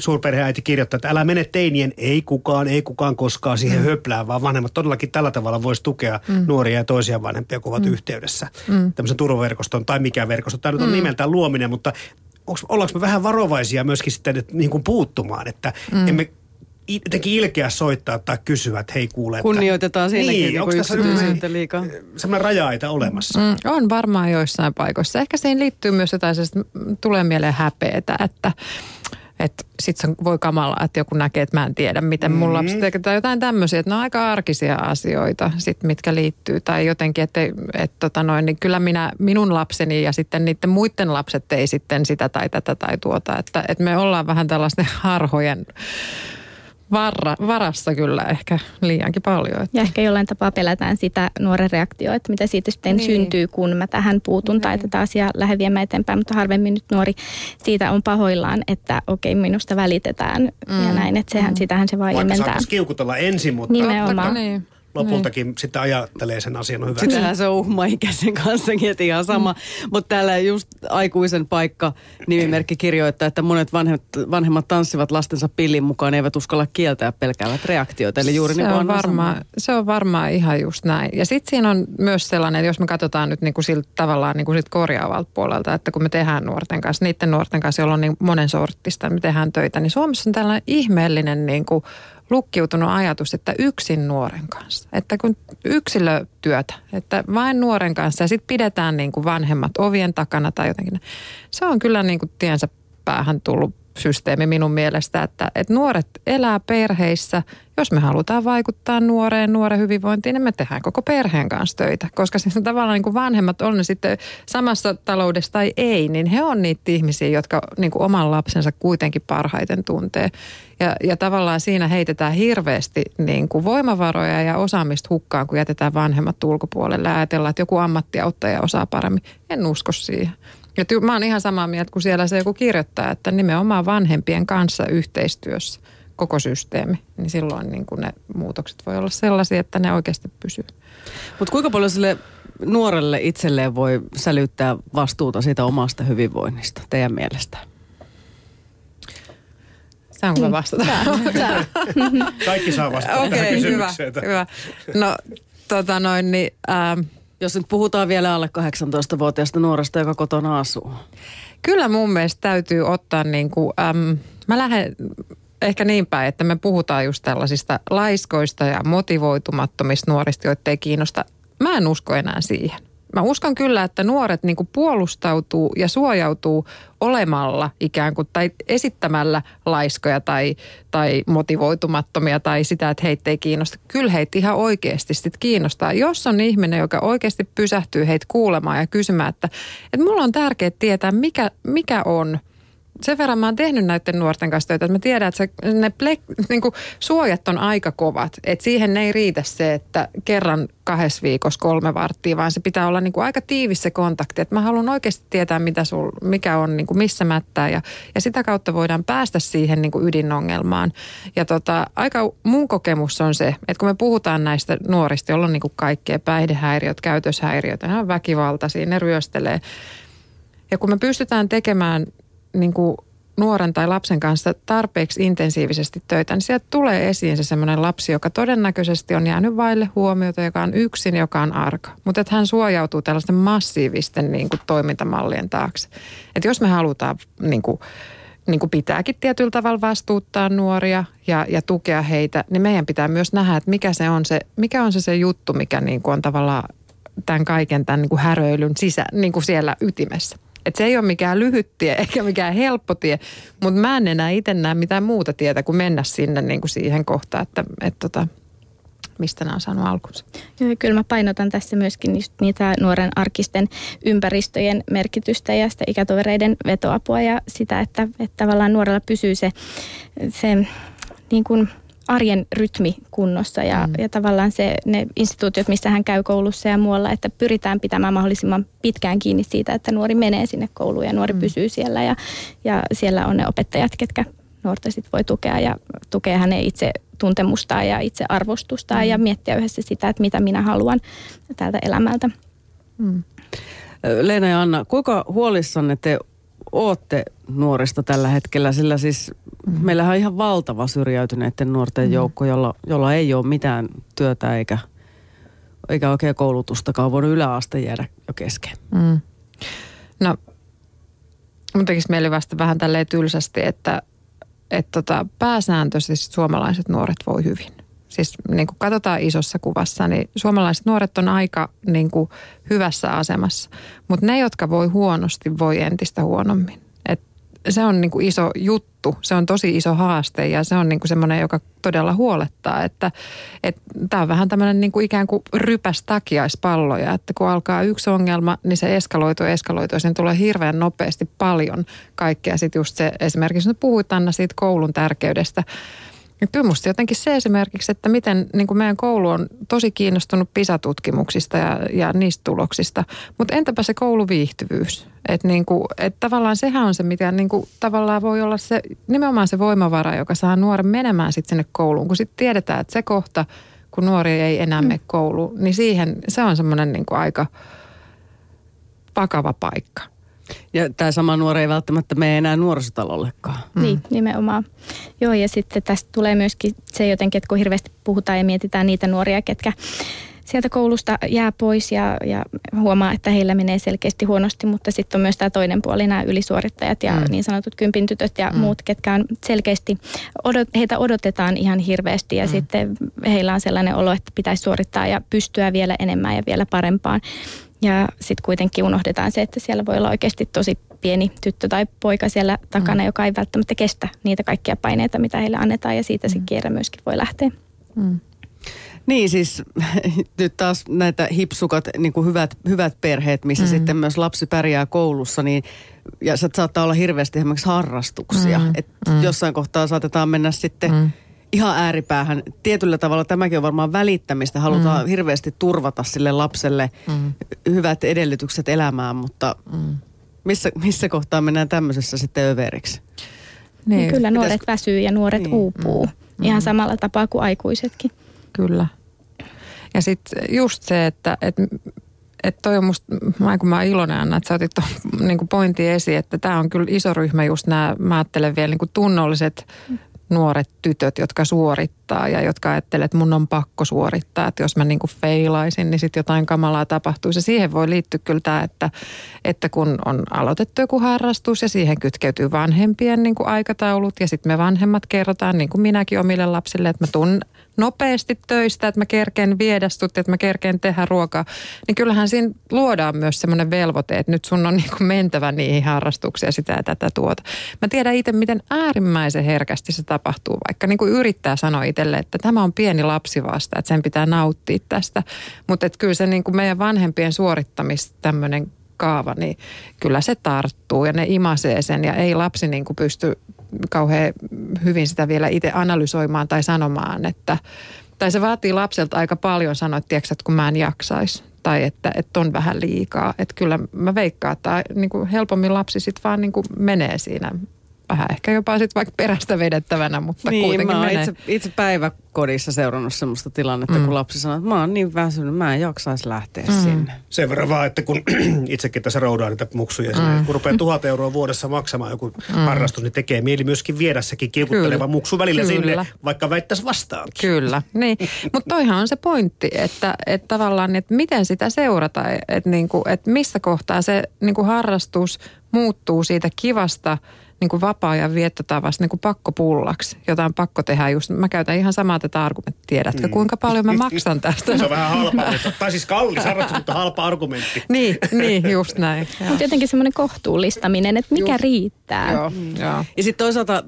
suurperheäiti kirjoittaa, että älä mene teinien, ei kukaan, ei kukaan koskaan siihen mm. höplään, vaan vanhemmat todellakin tällä tavalla voisi tukea mm. nuoria ja toisia vanhempia, kun ovat mm. yhteydessä. Mm. Tämmöisen turvaverkoston tai mikä verkosto. Tämä nyt on mm. nimeltään luominen, mutta onks, ollaanko me vähän varovaisia myöskin sitten että, niin kuin puuttumaan, että mm. emme jotenkin ilkeä soittaa tai kysyä, että hei kuule. Että, Kunnioitetaan siinäkin Niin, niin, onks niin tässä yksityisyyttä liikaa. semmoinen raja-aita olemassa. Mm, on varmaan joissain paikoissa. Ehkä siihen liittyy myös jotain, tulee mieleen häpeetä, että että sit se voi kamala, että joku näkee, että mä en tiedä, miten mun lapsi tekee. Tai jotain tämmöisiä, että ne on aika arkisia asioita, sit, mitkä liittyy. Tai jotenkin, että, että tota noin, niin kyllä minä, minun lapseni ja sitten niiden muiden lapset ei sitten sitä tai tätä tai tuota. Että, että me ollaan vähän tällaisten harhojen varra, varassa kyllä ehkä liiankin paljon. Että. Ja ehkä jollain tapaa pelätään sitä nuoren reaktioa, että mitä siitä sitten Niin. niin. syntyy, kun mä tähän puutun niin. tai tätä asiaa lähden viemään eteenpäin. Mutta harvemmin nyt nuori siitä on pahoillaan, että okei, minusta välitetään mm. ja näin. Että sehän, mm. sitähän se vaan Vaikka kiukutella ensin, mutta Nimenomaan. Niin. lopultakin mm. sitten ajattelee sen asian on hyväksi. Sitähän se on uhmaikäisen kanssakin, että ihan sama. Mm. Mutta täällä just aikuisen paikka nimimerkki kirjoittaa, että monet vanhemmat, vanhemmat tanssivat lastensa pillin mukaan, eivät uskalla kieltää pelkäävät reaktioita. Eli juuri se, niin on sanoi. se on varmaan ihan just näin. Ja sitten siinä on myös sellainen, että jos me katsotaan nyt niin kuin siltä tavallaan niin kuin sit korjaavalta puolelta, että kun me tehdään nuorten kanssa, niiden nuorten kanssa, joilla on niin monen sorttista, me tehdään töitä, niin Suomessa on tällainen ihmeellinen niin kuin lukkiutunut ajatus, että yksin nuoren kanssa. Että kun yksilötyötä, että vain nuoren kanssa ja sitten pidetään niin kuin vanhemmat ovien takana tai jotenkin. Se on kyllä niin kuin tiensä päähän tullut systeemi minun mielestä, että, että nuoret elää perheissä. Jos me halutaan vaikuttaa nuoreen, nuoren hyvinvointiin, niin me tehdään koko perheen kanssa töitä. Koska siis tavallaan niin kuin vanhemmat on ne sitten samassa taloudessa tai ei, niin he on niitä ihmisiä, jotka niin kuin oman lapsensa kuitenkin parhaiten tuntee. Ja, ja tavallaan siinä heitetään hirveästi niin kuin voimavaroja ja osaamista hukkaan, kun jätetään vanhemmat ulkopuolelle ja ajatellaan, että joku ammattiauttaja osaa paremmin. En usko siihen. Ja ty- mä oon ihan samaa mieltä, kun siellä se joku kirjoittaa, että nimenomaan vanhempien kanssa yhteistyössä koko systeemi, niin silloin niin kuin ne muutokset voi olla sellaisia, että ne oikeasti pysyy. Mutta kuinka paljon sille nuorelle itselleen voi sälyttää vastuuta siitä omasta hyvinvoinnista teidän mielestä? Saanko mä vastata? Kaikki saa vastata tähän Okei, hyvä, kysymykseen. hyvä. No tota noin, niin ähm, Jos nyt puhutaan vielä alle 18-vuotiaasta nuoresta, joka kotona asuu. kyllä mun mielestä täytyy ottaa niin kuin, äm, mä lähden ehkä niin päin, että me puhutaan just tällaisista laiskoista ja motivoitumattomista nuorista, joita ei kiinnosta. Mä en usko enää siihen. Mä uskon kyllä, että nuoret niin puolustautuu ja suojautuu olemalla ikään kuin tai esittämällä laiskoja tai, tai motivoitumattomia tai sitä, että heitä ei kiinnosta. Kyllä heitä ihan oikeasti sit kiinnostaa. Jos on ihminen, joka oikeasti pysähtyy heitä kuulemaan ja kysymään, että, että mulla on tärkeää tietää, mikä, mikä on – sen verran mä oon tehnyt näiden nuorten kanssa töitä, että mä tiedän, että se, ne plek, niin kuin suojat on aika kovat. Että siihen ei riitä se, että kerran kahdessa viikossa kolme varttia, vaan se pitää olla niin kuin aika tiivis se kontakti. Että mä haluan oikeasti tietää, mitä sul, mikä on, niin kuin missä mättää ja, ja sitä kautta voidaan päästä siihen niin kuin ydinongelmaan. Ja tota, aika mun kokemus on se, että kun me puhutaan näistä nuorista, joilla on niin kuin kaikkea päihdehäiriöt, käytöshäiriöt, ne on väkivaltaisia, ne ryöstelee. Ja kun me pystytään tekemään niin kuin nuoren tai lapsen kanssa tarpeeksi intensiivisesti töitä, niin sieltä tulee esiin se semmoinen lapsi, joka todennäköisesti on jäänyt vaille huomiota, joka on yksin, joka on arka. Mutta että hän suojautuu tällaisten massiivisten niin kuin, toimintamallien taakse. Että jos me halutaan niin kuin, niin kuin pitääkin tietyllä tavalla vastuuttaa nuoria ja, ja tukea heitä, niin meidän pitää myös nähdä, että mikä se on se, mikä on se, se juttu, mikä niin kuin on tavallaan tämän kaiken tämän niin kuin häröilyn sisä, niin kuin siellä ytimessä. Et se ei ole mikään lyhyt tie eikä mikään helppo tie, mutta mä en enää itse näe mitään muuta tietä kuin mennä sinne niin kuin siihen kohtaan, että et tota, mistä nämä on saanut alkunsa. Joo, kyllä mä painotan tässä myöskin niitä nuoren arkisten ympäristöjen merkitystä ja sitä ikätovereiden vetoapua ja sitä, että, että tavallaan nuorella pysyy se, se niin kuin arjen rytmi kunnossa ja, mm. ja tavallaan se, ne instituutiot, missä hän käy koulussa ja muualla, että pyritään pitämään mahdollisimman pitkään kiinni siitä, että nuori menee sinne kouluun ja nuori mm. pysyy siellä ja, ja siellä on ne opettajat, ketkä nuorta sit voi tukea ja tukea hänen itse tuntemustaan ja itse arvostustaan mm. ja miettiä yhdessä sitä, että mitä minä haluan tältä elämältä. Mm. Leena ja Anna, kuinka huolissanne te ootte nuorista tällä hetkellä, sillä siis mm. meillähän on ihan valtava syrjäytyneiden nuorten mm. joukko, jolla, jolla ei ole mitään työtä eikä, eikä oikein koulutustakaan, voinut yläaste jäädä jo kesken. Mm. No, mun tekisi mieli vasta vähän tälleen tylsästi, että, että tota, pääsääntöisesti suomalaiset nuoret voi hyvin. Siis niin kuin katsotaan isossa kuvassa, niin suomalaiset nuoret on aika niin kuin hyvässä asemassa. Mutta ne, jotka voi huonosti, voi entistä huonommin. Et se on niin kuin iso juttu, se on tosi iso haaste ja se on niin kuin semmoinen, joka todella huolettaa. Että tämä on vähän tämmöinen niin kuin ikään kuin rypäs takiaispalloja, että kun alkaa yksi ongelma, niin se eskaloituu eskaloituu ja tulee hirveän nopeasti paljon kaikkea. Sitten just se esimerkiksi, nyt puhuit Anna siitä koulun tärkeydestä, ja kyllä musta jotenkin se esimerkiksi, että miten niin kuin meidän koulu on tosi kiinnostunut PISA-tutkimuksista ja, ja niistä tuloksista. Mutta entäpä se kouluviihtyvyys? Että niin kuin, et tavallaan sehän on se, mitä niin kuin, tavallaan voi olla se, nimenomaan se voimavara, joka saa nuoren menemään sitten sinne kouluun. Kun sitten tiedetään, että se kohta, kun nuori ei enää mene kouluun, niin siihen se on semmoinen niin aika vakava paikka. Ja tämä sama nuori ei välttämättä mene enää nuorisotalollekaan. Mm. Niin, nimenomaan. Joo, ja sitten tästä tulee myöskin se jotenkin, että kun hirveästi puhutaan ja mietitään niitä nuoria, ketkä sieltä koulusta jää pois ja, ja huomaa, että heillä menee selkeästi huonosti, mutta sitten on myös tämä toinen puoli, nämä ylisuorittajat ja mm. niin sanotut kympintytöt ja mm. muut, ketkä on selkeästi, odot, heitä odotetaan ihan hirveästi ja mm. sitten heillä on sellainen olo, että pitäisi suorittaa ja pystyä vielä enemmän ja vielä parempaan. Ja sitten kuitenkin unohdetaan se, että siellä voi olla oikeasti tosi pieni tyttö tai poika siellä takana, mm. joka ei välttämättä kestä niitä kaikkia paineita, mitä heille annetaan ja siitä mm. se kierre myöskin voi lähteä. Mm. Niin siis nyt taas näitä hipsukat, niin kuin hyvät, hyvät perheet, missä mm. sitten myös lapsi pärjää koulussa, niin ja se saattaa olla hirveästi esimerkiksi harrastuksia. Mm. Että mm. jossain kohtaa saatetaan mennä sitten mm ihan ääripäähän. Tietyllä tavalla tämäkin on varmaan välittämistä. Halutaan mm. hirveästi turvata sille lapselle mm. hyvät edellytykset elämään, mutta mm. missä, missä kohtaa mennään tämmöisessä sitten överiksi? Niin. niin kyllä nuoret Pitäis... väsyy ja nuoret niin. uupuu. Mm. Ihan samalla tapaa kuin aikuisetkin. Kyllä. Ja sitten just se, että, että että toi on musta, mä, kun mä oon iloinen Anna, että sä otit tuon niin pointin esiin, että tämä on kyllä iso ryhmä just nämä, mä ajattelen vielä niin tunnolliset nuoret tytöt, jotka suorittaa ja jotka ajattelee, että mun on pakko suorittaa, että jos mä niin kuin feilaisin, niin sitten jotain kamalaa tapahtuisi. Ja siihen voi liittyä kyllä tämä, että, että kun on aloitettu joku harrastus ja siihen kytkeytyy vanhempien niin kuin aikataulut ja sitten me vanhemmat kerrotaan, niin kuin minäkin omille lapsille, että mä tunnen nopeasti töistä, että mä kerkeen viedä sut, että mä kerkeen tehdä ruokaa, niin kyllähän siinä luodaan myös semmoinen velvoite, että nyt sun on niin kuin mentävä niihin harrastuksiin sitä ja tätä tuota. Mä tiedän itse, miten äärimmäisen herkästi se tapahtuu, vaikka niin kuin yrittää sanoa itselle, että tämä on pieni lapsi vasta, että sen pitää nauttia tästä. Mutta kyllä se niin kuin meidän vanhempien suorittamis tämmöinen kaava, niin kyllä se tarttuu ja ne imasee sen ja ei lapsi niin kuin pysty kauhean hyvin sitä vielä itse analysoimaan tai sanomaan, että tai se vaatii lapselta aika paljon sanoa, että, tiedätkö, että kun mä en jaksaisi tai että, että on vähän liikaa. Että kyllä mä veikkaan, että niin kuin helpommin lapsi sitten vaan niin kuin menee siinä vähän ehkä jopa sitten vaikka perästä vedettävänä, mutta niin, kuitenkin mä menee. itse, itse päiväkodissa seurannut sellaista tilannetta, mm. kun lapsi sanoo, että mä oon niin väsynyt, mä en jaksaisi lähteä mm. sinne. Sen verran vaan, että kun itsekin tässä roudaan niitä muksuja, mm. kun rupeaa tuhat euroa vuodessa maksamaan joku mm. harrastus, niin tekee mieli myöskin viedä sekin kiukutteleva Kyllä. muksu välillä Kyllä. sinne, vaikka väittäisi vastaankin. Kyllä, niin. Mutta toihan on se pointti, että, että tavallaan, että miten sitä seurata, että, niinku, että missä kohtaa se niinku harrastus muuttuu siitä kivasta niin kuin vapaa-ajan viettotavasta niin kuin pakkopullaksi, jota on pakko tehdä just. Mä käytän ihan samaa tätä argumenttia. Tiedätkö, Mm. kuinka paljon mä maksan tästä? Se on vähän halpa, mutta, tai siis kallis harrastus, mutta halpa argumentti. niin, niin, just näin. Mutta jotenkin semmoinen kohtuullistaminen, että mikä Just. riittää. Joo, joo. Ja sitten toisaalta äh,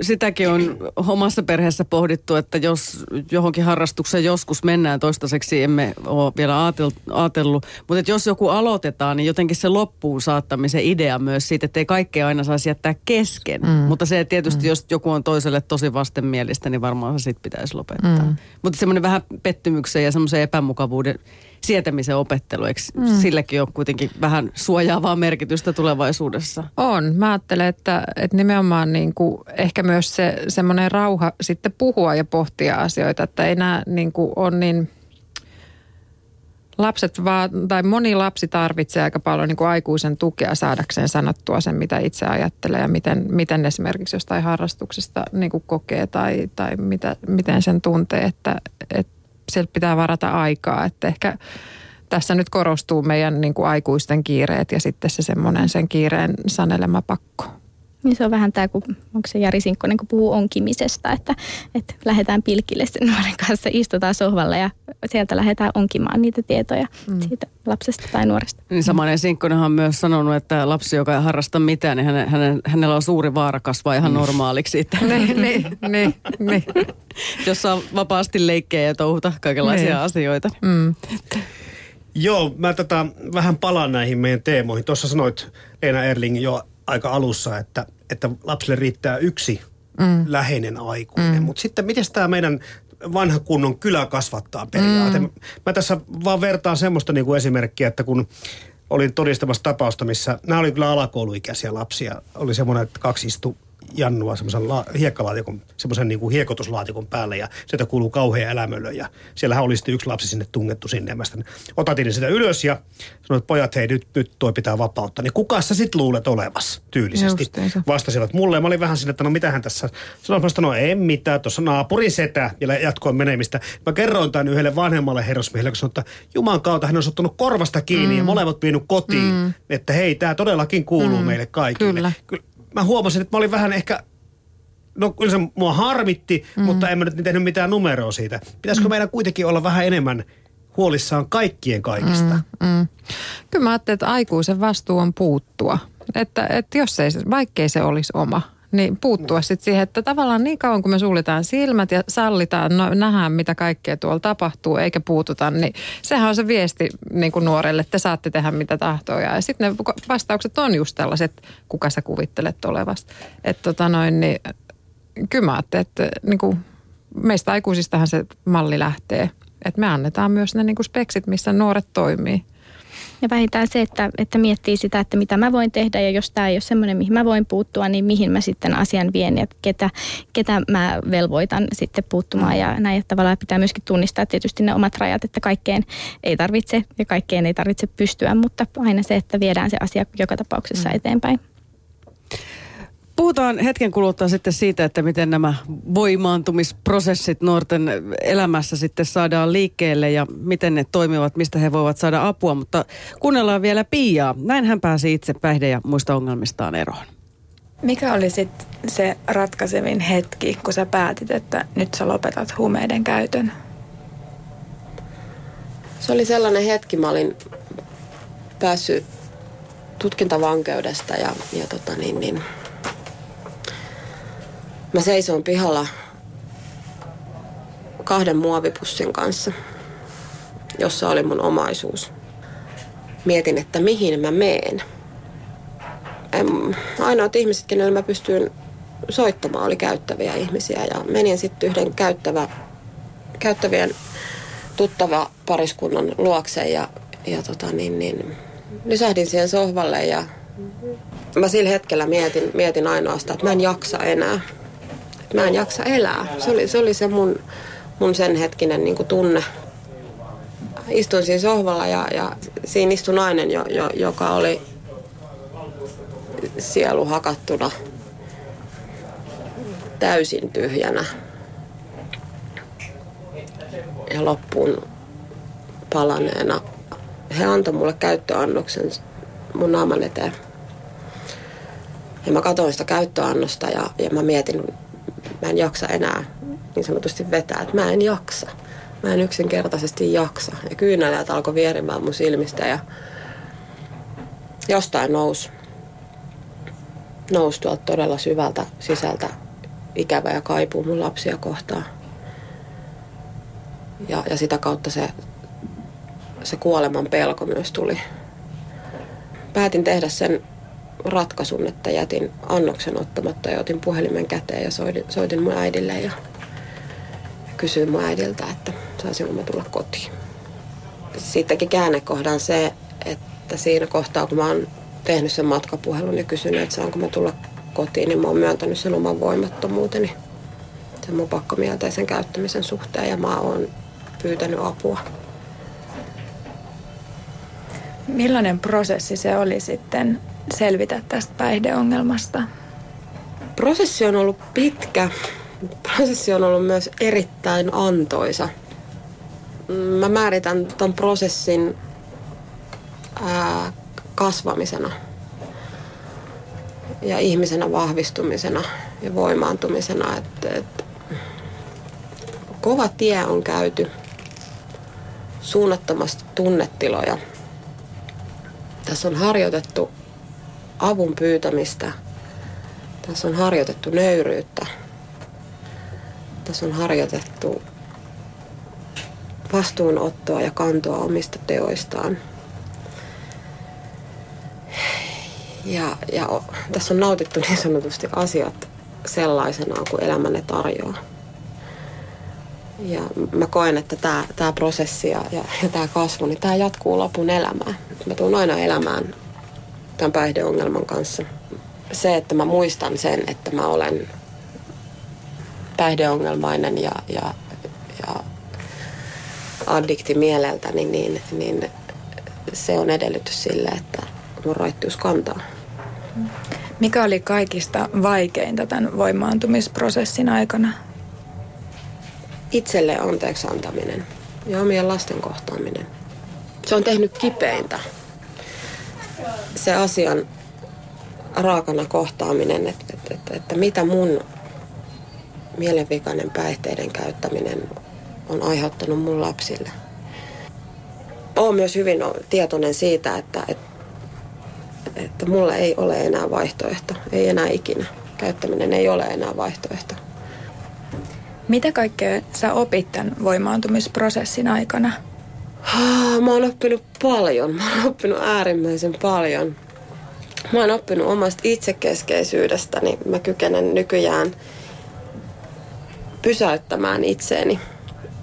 sitäkin on omassa perheessä pohdittu, että jos johonkin harrastukseen joskus mennään, toistaiseksi emme ole vielä ajatellut, mutta että jos joku aloitetaan, niin jotenkin se loppuun saattamisen idea myös siitä, että ei kaikkea aina saisi jättää kesken. Mm. Mutta se tietysti, mm. jos joku on toiselle tosi vastenmielistä, niin varmaan se sitten pitäisi lopettaa. Mm. Mutta semmoinen vähän pettymyksen ja semmoisen epämukavuuden sietämisen opettelu, eikö mm. silläkin ole kuitenkin vähän suojaavaa merkitystä tulevaisuudessa? On. Mä ajattelen, että, että nimenomaan niin kuin ehkä myös se semmoinen rauha sitten puhua ja pohtia asioita, että ei nämä niin kuin ole niin lapset vaan, tai moni lapsi tarvitsee aika paljon niin kuin aikuisen tukea saadakseen sanottua sen, mitä itse ajattelee ja miten, miten esimerkiksi jostain harrastuksesta niin kuin kokee tai, tai mitä, miten sen tuntee, että, että sieltä pitää varata aikaa, että ehkä tässä nyt korostuu meidän niin kuin aikuisten kiireet ja sitten se semmoinen sen kiireen sanelema pakko. Niin se on vähän tämä, kun onko se Jari Sinkkonen, kun puhuu onkimisesta, että, että lähdetään pilkille sen nuoren kanssa, istutaan sohvalla ja sieltä lähdetään onkimaan niitä tietoja mm. siitä lapsesta tai nuoresta. Niin samanen Sinkkonenhan on myös sanonut, että lapsi, joka ei harrasta mitään, niin hänen, hänen, hänellä on suuri vaara kasvaa ihan normaaliksi. Että niin, niin, niin, niin. jos saa vapaasti leikkeä ja touhuta kaikenlaisia Niin. asioita. Mm. Joo, mä tätä vähän palaan näihin meidän teemoihin. Tuossa sanoit Leena Erling jo aika alussa, että, että lapsille riittää yksi mm. läheinen aikuinen. Mm. Mutta sitten miten tämä meidän vanha kunnon kylä kasvattaa periaate? Mm. Mä tässä vaan vertaan semmoista niinku esimerkkiä, että kun olin todistamassa tapausta, missä nämä oli kyllä alakouluikäisiä lapsia. Oli semmoinen, että kaksi istu Jannua semmoisen la- hiekkalaatikon, semmoisen niin kuin hiekotuslaatikon päälle ja sieltä kuuluu kauhea elämölö ja siellähän oli sitten yksi lapsi sinne tungettu sinne ja mä sitten otatin sitä ylös ja sanoin, että pojat hei nyt, nyt toi pitää vapauttaa. Niin kuka sä sit luulet olevas tyylisesti? Justiinsa. Vastasivat mulle ja mä olin vähän sinne, että no mitähän tässä. Sanoin että no en mitään, tuossa naapurin setä ja jatkoin menemistä. Mä kerroin tämän yhdelle vanhemmalle herrasmiehelle, kun sanoin, että Juman kautta hän on ottanut korvasta kiinni mm. ja molemmat vienyt kotiin. Mm. Että hei, tämä todellakin kuuluu mm. meille kaikille. Kyllä. Kyllä mä huomasin, että mä olin vähän ehkä, no kyllä se mua harmitti, mm. mutta en mä nyt tehnyt mitään numeroa siitä. Pitäisikö mm. meidän kuitenkin olla vähän enemmän huolissaan kaikkien kaikista? Mm, mm. Kyllä mä ajattelin, että aikuisen vastuu on puuttua. Että, että jos ei, se- vaikkei se olisi oma, niin puuttua sitten siihen, että tavallaan niin kauan kun me suljetaan silmät ja sallitaan, no, nähdään mitä kaikkea tuolla tapahtuu eikä puututa, niin sehän on se viesti niin kuin nuorelle, että te saatte tehdä mitä tahtoo. Ja sitten ne vastaukset on just tällaiset, kuka sä kuvittelet olevasta. Että tota noin, niin kyllä mä ajattelin, että niin kuin meistä aikuisistahan se malli lähtee. Että me annetaan myös ne niin kuin speksit, missä nuoret toimii. Ja vähintään se, että, että miettii sitä, että mitä mä voin tehdä ja jos tämä ei ole semmoinen, mihin mä voin puuttua, niin mihin mä sitten asian vien ja ketä, ketä mä velvoitan sitten puuttumaan ja näin. Että tavallaan pitää myöskin tunnistaa tietysti ne omat rajat, että kaikkeen ei tarvitse ja kaikkeen ei tarvitse pystyä, mutta aina se, että viedään se asia joka tapauksessa eteenpäin. Puhutaan hetken kuluttua sitten siitä, että miten nämä voimaantumisprosessit nuorten elämässä sitten saadaan liikkeelle ja miten ne toimivat, mistä he voivat saada apua. Mutta kuunnellaan vielä Piaa. Näin hän pääsi itse päihde- ja muista ongelmistaan eroon. Mikä oli sitten se ratkaisevin hetki, kun sä päätit, että nyt sä lopetat huumeiden käytön? Se oli sellainen hetki, mä olin päässyt tutkintavankeudesta ja, ja tota niin, niin, mä seisoin pihalla kahden muovipussin kanssa, jossa oli mun omaisuus. Mietin, että mihin mä meen. Ainoat ihmiset, kenelle mä pystyin soittamaan, oli käyttäviä ihmisiä ja menin sitten yhden käyttävä, käyttävien tuttava pariskunnan luokse ja, ja tota niin, niin, lysähdin siihen sohvalle ja mä sillä hetkellä mietin, mietin ainoastaan, että mä en jaksa enää. Mä en jaksa elää. Se oli se, oli se mun, mun sen hetkinen niin kuin tunne. Istuin siinä sohvalla ja, ja siinä istui nainen, jo, jo, joka oli sielu hakattuna täysin tyhjänä ja loppuun palaneena. He antoi mulle käyttöannoksen mun naaman eteen. Ja mä katsoin sitä käyttöannosta ja, ja mä mietin, mä en jaksa enää niin sanotusti vetää, että mä en jaksa. Mä en yksinkertaisesti jaksa. Ja kyyneleet alkoi vierimään mun silmistä ja jostain nousi, nousi tuolta todella syvältä sisältä ikävä ja kaipuu mun lapsia kohtaan. Ja, ja sitä kautta se, se kuoleman pelko myös tuli. Päätin tehdä sen ratkaisun, että jätin annoksen ottamatta ja otin puhelimen käteen ja soitin, soitin mun äidille ja kysyin mun äidiltä, että saisinko mä tulla kotiin. Siitäkin käännekohdan se, että siinä kohtaa kun mä oon tehnyt sen matkapuhelun ja kysynyt, että saanko mä tulla kotiin, niin mä oon myöntänyt sen oman voimattomuuteni sen mun pakkomielteisen käyttämisen suhteen ja mä oon pyytänyt apua. Millainen prosessi se oli sitten selvitä tästä päihdeongelmasta? Prosessi on ollut pitkä. Prosessi on ollut myös erittäin antoisa. Mä määritän ton prosessin ää, kasvamisena ja ihmisenä vahvistumisena ja voimaantumisena. Että, että kova tie on käyty suunnattomasti tunnetiloja. Tässä on harjoitettu avun pyytämistä. Tässä on harjoitettu nöyryyttä. Tässä on harjoitettu vastuunottoa ja kantoa omista teoistaan. Ja, ja tässä on nautittu niin sanotusti asiat sellaisenaan kuin elämänne tarjoaa. Ja mä koen, että tämä prosessi ja, ja, ja tämä kasvu, niin tämä jatkuu lopun elämää. Mä tuun aina elämään tämän päihdeongelman kanssa. Se, että mä muistan sen, että mä olen päihdeongelmainen ja, ja, ja addikti mieleltäni, niin, niin se on edellytys sille, että mun raittius kantaa. Mikä oli kaikista vaikeinta tämän voimaantumisprosessin aikana? Itselle anteeksi antaminen ja omien lasten kohtaaminen. Se on tehnyt kipeintä. Se asian raakana kohtaaminen, että, että, että, että mitä mun mielenvikainen päihteiden käyttäminen on aiheuttanut mun lapsille. Olen myös hyvin tietoinen siitä, että, että että mulla ei ole enää vaihtoehto. Ei enää ikinä. Käyttäminen ei ole enää vaihtoehto. Mitä kaikkea sä opit tämän voimaantumisprosessin aikana? Mä oon oppinut paljon. Mä oon oppinut äärimmäisen paljon. Mä oon oppinut omasta itsekeskeisyydestäni. Mä kykenen nykyään pysäyttämään itseeni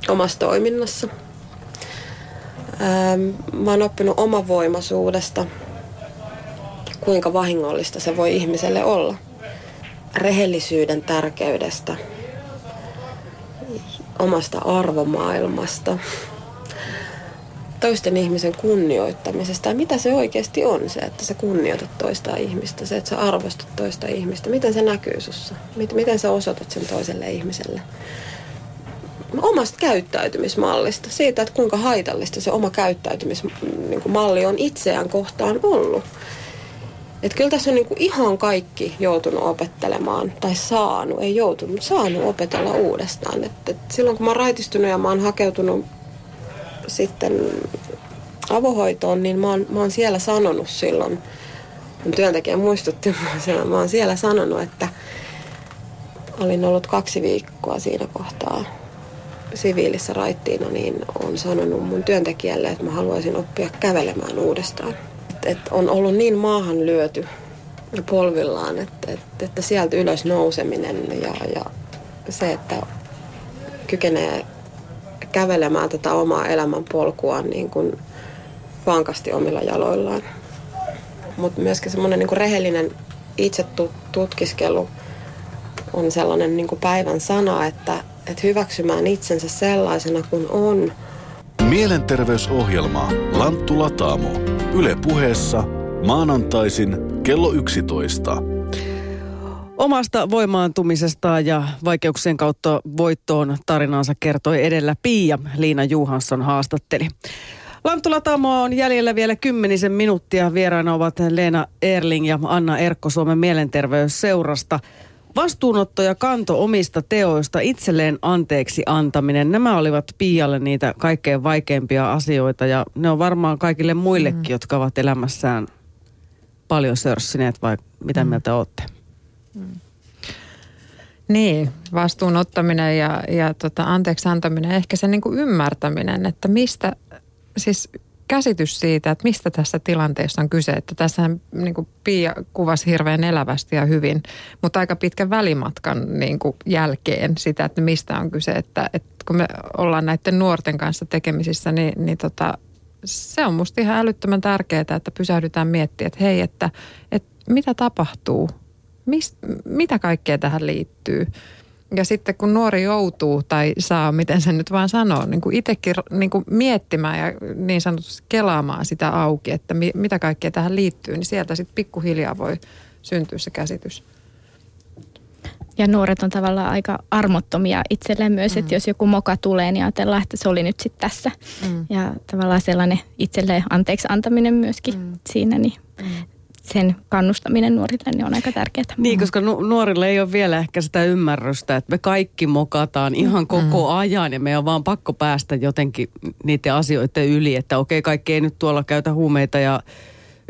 omassa toiminnassa. Mä oon oppinut omavoimaisuudesta kuinka vahingollista se voi ihmiselle olla. Rehellisyyden tärkeydestä, omasta arvomaailmasta, toisten ihmisen kunnioittamisesta ja mitä se oikeasti on se, että sä kunnioitat toista ihmistä, se, että sä arvostat toista ihmistä. Miten se näkyy sussa? Miten sä osoitat sen toiselle ihmiselle? omasta käyttäytymismallista, siitä, että kuinka haitallista se oma käyttäytymismalli on itseään kohtaan ollut. Että kyllä tässä on niin kuin ihan kaikki joutunut opettelemaan, tai saanut, ei joutunut, saanut opetella uudestaan. Et, et silloin kun mä oon raitistunut ja mä oon hakeutunut sitten avohoitoon, niin mä oon, mä oon siellä sanonut silloin, mun työntekijä muistutti mua, mä oon siellä sanonut, että olin ollut kaksi viikkoa siinä kohtaa siviilissä raittiina, niin on sanonut mun työntekijälle, että mä haluaisin oppia kävelemään uudestaan. Et on ollut niin maahan lyöty polvillaan, että, että, että sieltä ylös nouseminen ja, ja se, että kykenee kävelemään tätä omaa elämänpolkuaan niin kuin vankasti omilla jaloillaan. Mutta myöskin semmoinen niin rehellinen itse tutkiskelu on sellainen niin kuin päivän sana, että, että hyväksymään itsensä sellaisena kuin on. Mielenterveysohjelma Lanttu Lataamo. Yle puheessa maanantaisin kello 11. Omasta voimaantumisestaan ja vaikeuksien kautta voittoon tarinansa kertoi edellä Pia. Liina Juhansson haastatteli. Lantulatamoa on jäljellä vielä kymmenisen minuuttia. Vieraana ovat Leena Erling ja Anna Erkko Suomen mielenterveysseurasta. Vastuunotto ja kanto omista teoista, itselleen anteeksi antaminen, nämä olivat Pialle niitä kaikkein vaikeimpia asioita ja ne on varmaan kaikille muillekin, mm. jotka ovat elämässään paljon sörssineet, vai mitä mm. mieltä olette? Mm. Niin, vastuun ottaminen ja, ja tota, anteeksi antaminen, ehkä se niinku ymmärtäminen, että mistä, siis käsitys siitä, että mistä tässä tilanteessa on kyse. Että tässä niin kuin Pia kuvasi hirveän elävästi ja hyvin, mutta aika pitkän välimatkan niin kuin jälkeen sitä, että mistä on kyse. Että, että kun me ollaan näiden nuorten kanssa tekemisissä, niin, niin tota, se on musta ihan älyttömän tärkeää, että pysähdytään miettimään, että hei, että, että mitä tapahtuu, Mist, mitä kaikkea tähän liittyy. Ja sitten kun nuori joutuu tai saa, miten sen nyt vaan sanoo, niin kuin itsekin niin kuin miettimään ja niin sanotusti kelaamaan sitä auki, että mi, mitä kaikkea tähän liittyy, niin sieltä sitten pikkuhiljaa voi syntyä se käsitys. Ja nuoret on tavallaan aika armottomia itselleen myös, mm. että jos joku moka tulee, niin ajatellaan, että se oli nyt sitten tässä. Mm. Ja tavallaan sellainen itselleen anteeksi antaminen myöskin mm. siinä, niin mm sen kannustaminen nuorille niin on aika tärkeää. Niin, koska nu- nuorille ei ole vielä ehkä sitä ymmärrystä, että me kaikki mokataan ihan koko mm. ajan ja meidän on vaan pakko päästä jotenkin niiden asioiden yli, että okei, kaikki ei nyt tuolla käytä huumeita ja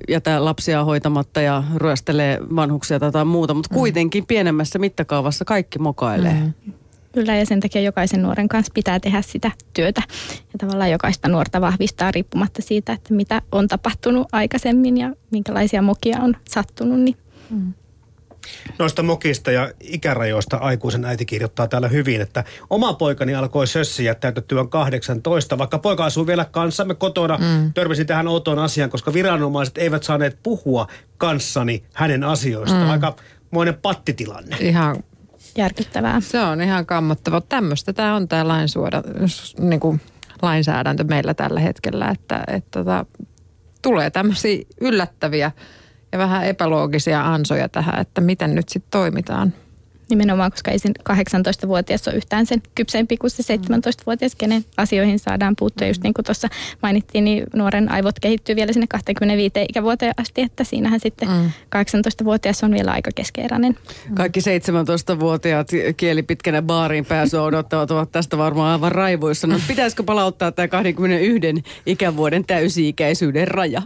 jätä lapsia hoitamatta ja ryöstelee vanhuksia tai jotain muuta, mutta mm. kuitenkin pienemmässä mittakaavassa kaikki mokailee. Mm. Kyllä ja sen takia jokaisen nuoren kanssa pitää tehdä sitä työtä ja tavallaan jokaista nuorta vahvistaa riippumatta siitä, että mitä on tapahtunut aikaisemmin ja minkälaisia mokia on sattunut. Niin. Mm. Noista mokista ja ikärajoista aikuisen äiti kirjoittaa täällä hyvin, että oma poikani alkoi sössiä täytettyään 18, vaikka poika asuu vielä kanssamme kotona. Mm. Törmäsin tähän outoon asiaan, koska viranomaiset eivät saaneet puhua kanssani hänen asioistaan. Mm. Aika moinen pattitilanne. Ihan järkyttävää. Se on ihan kammottava. Tämmöistä tämä on tämä lainsuoda, niin kuin lainsäädäntö meillä tällä hetkellä, että, että tota, tulee tämmöisiä yllättäviä ja vähän epäloogisia ansoja tähän, että miten nyt sitten toimitaan. Nimenomaan, koska ei sen 18-vuotias ole yhtään sen kypsempi kuin se 17-vuotias, kenen asioihin saadaan puuttua. Just niin kuin tuossa mainittiin, niin nuoren aivot kehittyy vielä sinne 25 ikävuoteen asti, että siinähän sitten mm. 18-vuotias on vielä aika keskeeräinen. Kaikki 17-vuotiaat kieli pitkänä baariin pääsyä odottavat ovat tästä varmaan aivan raivoissa. No, pitäisikö palauttaa tämä 21 ikävuoden täysi-ikäisyyden raja?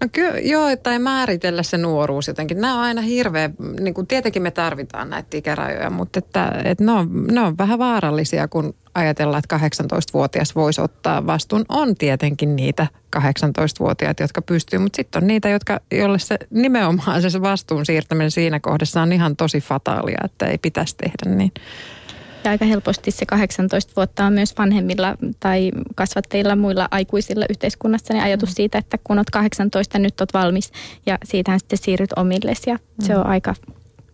No kyllä, joo, tai määritellä se nuoruus jotenkin. Nämä on aina hirveä, niin kuin tietenkin me tarvitaan näitä ikärajoja, mutta että, että ne, on, ne on vähän vaarallisia, kun ajatellaan, että 18-vuotias voisi ottaa vastuun. On tietenkin niitä 18-vuotiaita, jotka pystyy, mutta sitten on niitä, jotka, joille se nimenomaan se vastuun siirtäminen siinä kohdassa on ihan tosi fataalia, että ei pitäisi tehdä niin. Ja aika helposti se 18 vuotta on myös vanhemmilla tai kasvattajilla muilla aikuisilla yhteiskunnassa niin ajatus mm. siitä, että kun olet 18, nyt olet valmis ja siitähän sitten siirryt omilles ja mm. se on aika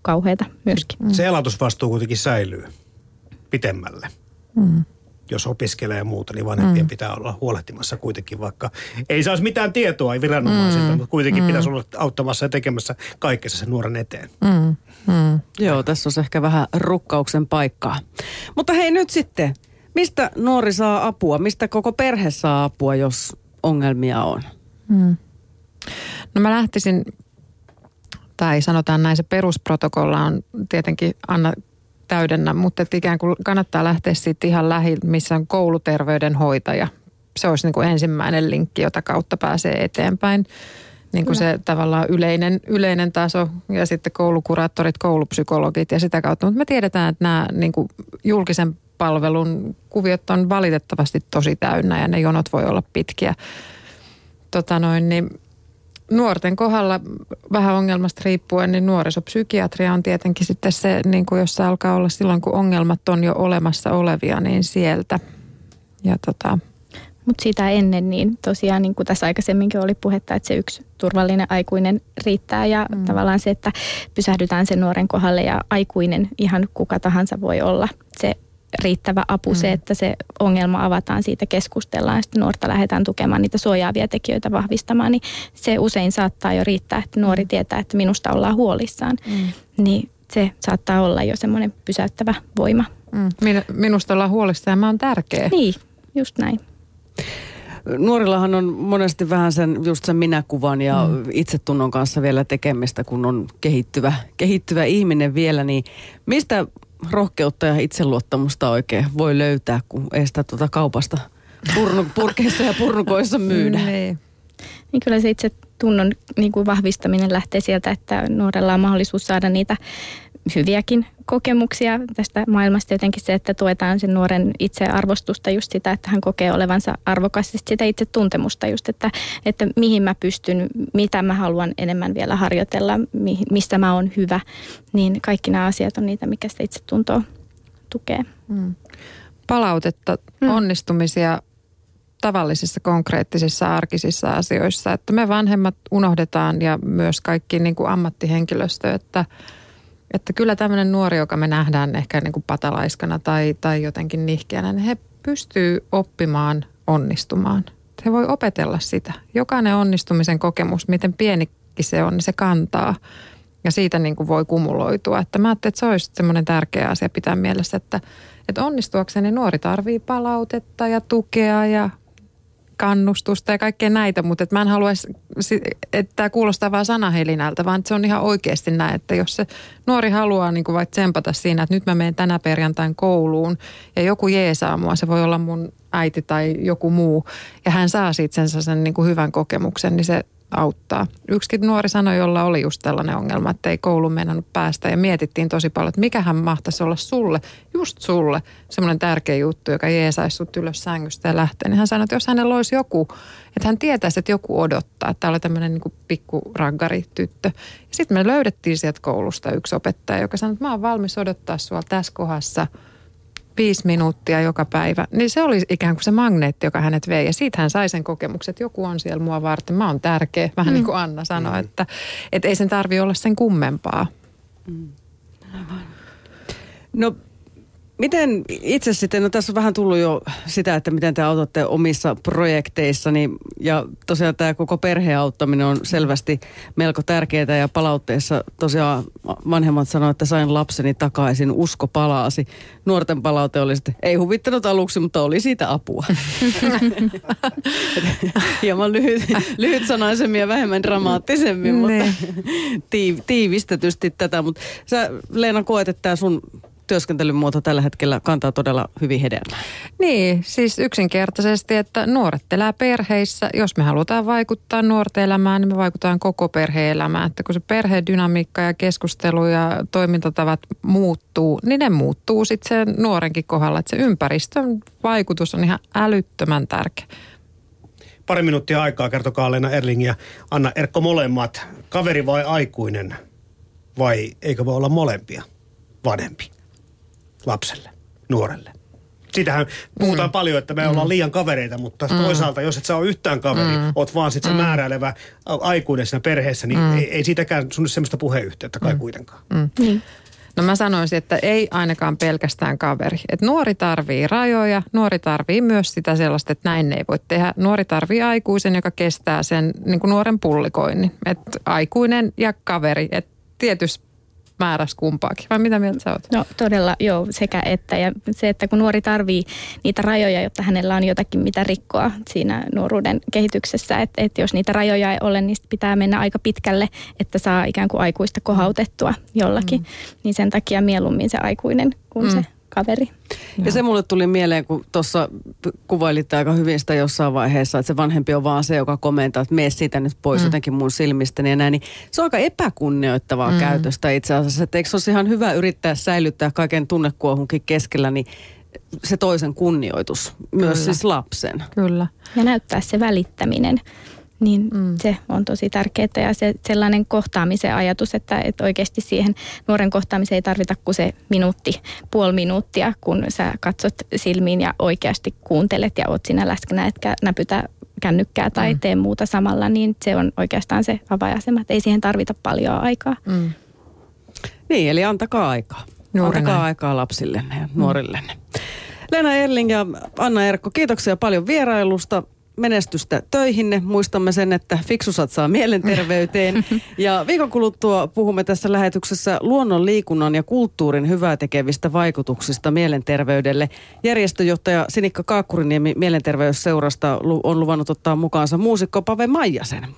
kauheata myöskin. Mm. Se elatusvastuu kuitenkin säilyy pitemmälle. Mm. Jos opiskelee ja muuta, niin vanhempien mm. pitää olla huolehtimassa kuitenkin, vaikka ei saisi mitään tietoa viranomaisilta, mm. mutta kuitenkin mm. pitäisi olla auttamassa ja tekemässä kaikessa sen nuoren eteen. Mm. Mm. Joo, tässä on ehkä vähän rukkauksen paikkaa. Mutta hei nyt sitten, mistä nuori saa apua? Mistä koko perhe saa apua, jos ongelmia on? Mm. No mä lähtisin, tai sanotaan näin, se perusprotokolla on tietenkin Anna täydennä, mutta että ikään kuin kannattaa lähteä siitä ihan lähi, missä on kouluterveydenhoitaja. Se olisi niin kuin ensimmäinen linkki, jota kautta pääsee eteenpäin. Niin kuin se tavallaan yleinen, yleinen taso ja sitten koulukuraattorit, koulupsykologit ja sitä kautta. Mutta me tiedetään, että nämä niin kuin julkisen palvelun kuviot on valitettavasti tosi täynnä ja ne jonot voi olla pitkiä. Tota noin, niin nuorten kohdalla vähän ongelmasta riippuen, niin nuorisopsykiatria on tietenkin sitten se, niin kuin jos se alkaa olla silloin, kun ongelmat on jo olemassa olevia, niin sieltä. Ja tota, mutta sitä ennen, niin tosiaan niin kuin tässä aikaisemminkin oli puhetta, että se yksi turvallinen aikuinen riittää ja mm. tavallaan se, että pysähdytään sen nuoren kohdalle ja aikuinen ihan kuka tahansa voi olla se riittävä apu mm. se, että se ongelma avataan, siitä keskustellaan ja sitten nuorta lähdetään tukemaan niitä suojaavia tekijöitä vahvistamaan, niin se usein saattaa jo riittää, että nuori mm. tietää, että minusta ollaan huolissaan. Mm. Niin se saattaa olla jo semmoinen pysäyttävä voima. Mm. Minusta ollaan huolissaan ja mä oon tärkeä. Niin, just näin. Nuorillahan on monesti vähän sen, just sen minäkuvan ja mm. itsetunnon kanssa vielä tekemistä, kun on kehittyvä, kehittyvä ihminen vielä, niin mistä rohkeutta ja itseluottamusta oikein voi löytää, kun ei sitä tuota kaupasta purnu, purkeissa ja purnukoissa myydä. Niin. niin kyllä se itse tunnon niin kuin vahvistaminen lähtee sieltä, että nuorella on mahdollisuus saada niitä hyviäkin kokemuksia tästä maailmasta. Jotenkin se, että tuetaan sen nuoren itsearvostusta just sitä, että hän kokee olevansa arvokas. Sitä itse tuntemusta just, että, että mihin mä pystyn, mitä mä haluan enemmän vielä harjoitella, missä mä oon hyvä. Niin kaikki nämä asiat on niitä, mikä sitä itse tuntoa tukee. Mm. Palautetta, mm. onnistumisia tavallisissa konkreettisissa arkisissa asioissa, että me vanhemmat unohdetaan ja myös kaikki niin kuin ammattihenkilöstö, että – että kyllä tämmöinen nuori, joka me nähdään ehkä niin kuin patalaiskana tai, tai jotenkin nihkeänä, niin he pystyy oppimaan onnistumaan. He voi opetella sitä. Jokainen onnistumisen kokemus, miten pienikin se on, niin se kantaa. Ja siitä niin kuin voi kumuloitua. Että mä ajattelin, että se olisi semmoinen tärkeä asia pitää mielessä, että, että onnistuakseni nuori tarvii palautetta ja tukea ja kannustusta ja kaikkea näitä, mutta että mä en haluaisi, että tämä kuulostaa vaan sanahelinältä, vaan se on ihan oikeasti näin, että jos se nuori haluaa niin kuin vaikka tsempata siinä, että nyt mä menen tänä perjantain kouluun ja joku jeesaa mua, se voi olla mun äiti tai joku muu, ja hän saa siitä sen, sen niin kuin hyvän kokemuksen, niin se auttaa. Yksikin nuori sanoi, jolla oli just tällainen ongelma, että ei koulun mennä päästä ja mietittiin tosi paljon, että mikähän mahtaisi olla sulle, just sulle, semmoinen tärkeä juttu, joka jeesaisi sut ylös sängystä ja lähtee. Niin hän sanoi, että jos hänellä olisi joku, että hän tietäisi, että joku odottaa, että tämä oli tämmöinen niin pikku raggari tyttö. Ja sitten me löydettiin sieltä koulusta yksi opettaja, joka sanoi, että mä oon valmis odottaa sua tässä kohdassa – viisi minuuttia joka päivä, niin se oli ikään kuin se magneetti, joka hänet vei. Ja siitä hän sai sen kokemuksen, että joku on siellä mua varten, mä oon tärkeä. Vähän mm. niin kuin Anna sanoi, mm. että, että ei sen tarvi olla sen kummempaa. Mm. No Miten itse sitten, no tässä on vähän tullut jo sitä, että miten te autatte omissa projekteissani ja tosiaan tämä koko perheen auttaminen on selvästi melko tärkeää ja palautteessa tosiaan vanhemmat sanoivat, että sain lapseni takaisin, usko palaasi. Nuorten palaute oli sitten, ei huvittanut aluksi, mutta oli siitä apua. Hieman lyhyt, lyhyt sanaisemmin ja vähemmän dramaattisemmin, mutta niin. tiivistetysti tätä. Mutta sä Leena koet, että tämä sun työskentelymuoto tällä hetkellä kantaa todella hyvin hedelmää. Niin, siis yksinkertaisesti, että nuoret elää perheissä. Jos me halutaan vaikuttaa nuorten elämään, niin me vaikutaan koko perhe-elämään. Että kun se perhedynamiikka ja keskustelu ja toimintatavat muuttuu, niin ne muuttuu sitten sen nuorenkin kohdalla. Että se ympäristön vaikutus on ihan älyttömän tärkeä. Pari minuuttia aikaa, kertokaa Leena Erling ja Anna Erkko molemmat. Kaveri vai aikuinen? Vai eikö voi olla molempia? Vanhempi lapselle, nuorelle. Siitähän puhutaan mm. paljon, että me mm. ollaan liian kavereita, mutta mm. toisaalta, jos et sä ole yhtään kaveri, mm. oot vaan sitten se mm. määräilevä aikuinen siinä perheessä, niin mm. ei, ei siitäkään sun semmoista puheyhteyttä kai mm. kuitenkaan. Mm. Niin. No mä sanoisin, että ei ainakaan pelkästään kaveri. Et nuori tarvii rajoja, nuori tarvii myös sitä sellaista, että näin ei voi tehdä. Nuori tarvii aikuisen, joka kestää sen niin kuin nuoren pullikoinnin. Et aikuinen ja kaveri, et tietysti määräs kumpaakin. Vai mitä mieltä sä oot? No todella joo, sekä että. Ja se, että kun nuori tarvii niitä rajoja, jotta hänellä on jotakin mitä rikkoa siinä nuoruuden kehityksessä. Että et jos niitä rajoja ei ole, niin pitää mennä aika pitkälle, että saa ikään kuin aikuista kohautettua jollakin. Mm. Niin sen takia mieluummin se aikuinen kuin mm. se kaveri. Ja se mulle tuli mieleen, kun tuossa kuvailitte aika hyvin sitä jossain vaiheessa, että se vanhempi on vaan se, joka komentaa, että mene siitä nyt pois mm. jotenkin mun silmistäni ja näin. Niin se on aika epäkunnioittavaa mm. käytöstä itse asiassa. Että eikö se olisi ihan hyvä yrittää säilyttää kaiken tunnekuohunkin keskellä, niin se toisen kunnioitus, Kyllä. myös siis lapsen. Kyllä. Ja näyttää se välittäminen niin mm. se on tosi tärkeää ja se sellainen kohtaamisen ajatus, että, että oikeasti siihen nuoren kohtaamiseen ei tarvita kuin se minuutti, puoli minuuttia, kun sä katsot silmiin ja oikeasti kuuntelet ja oot siinä läsnä, etkä näpytä kännykkää tai mm. tee muuta samalla, niin se on oikeastaan se avainasema, että ei siihen tarvita paljon aikaa. Mm. Niin, eli antakaa aikaa. Nuorena. Antakaa aikaa lapsillenne ja nuorillenne. Mm. Lena Erling ja Anna Erkko, kiitoksia paljon vierailusta menestystä töihinne. Muistamme sen, että fiksu satsaa mielenterveyteen. Ja viikon kuluttua puhumme tässä lähetyksessä luonnon, liikunnan ja kulttuurin hyvää tekevistä vaikutuksista mielenterveydelle. Järjestöjohtaja Sinikka Kaakkuriniemi Mielenterveysseurasta on luvannut ottaa mukaansa muusikko Pave Maijasen.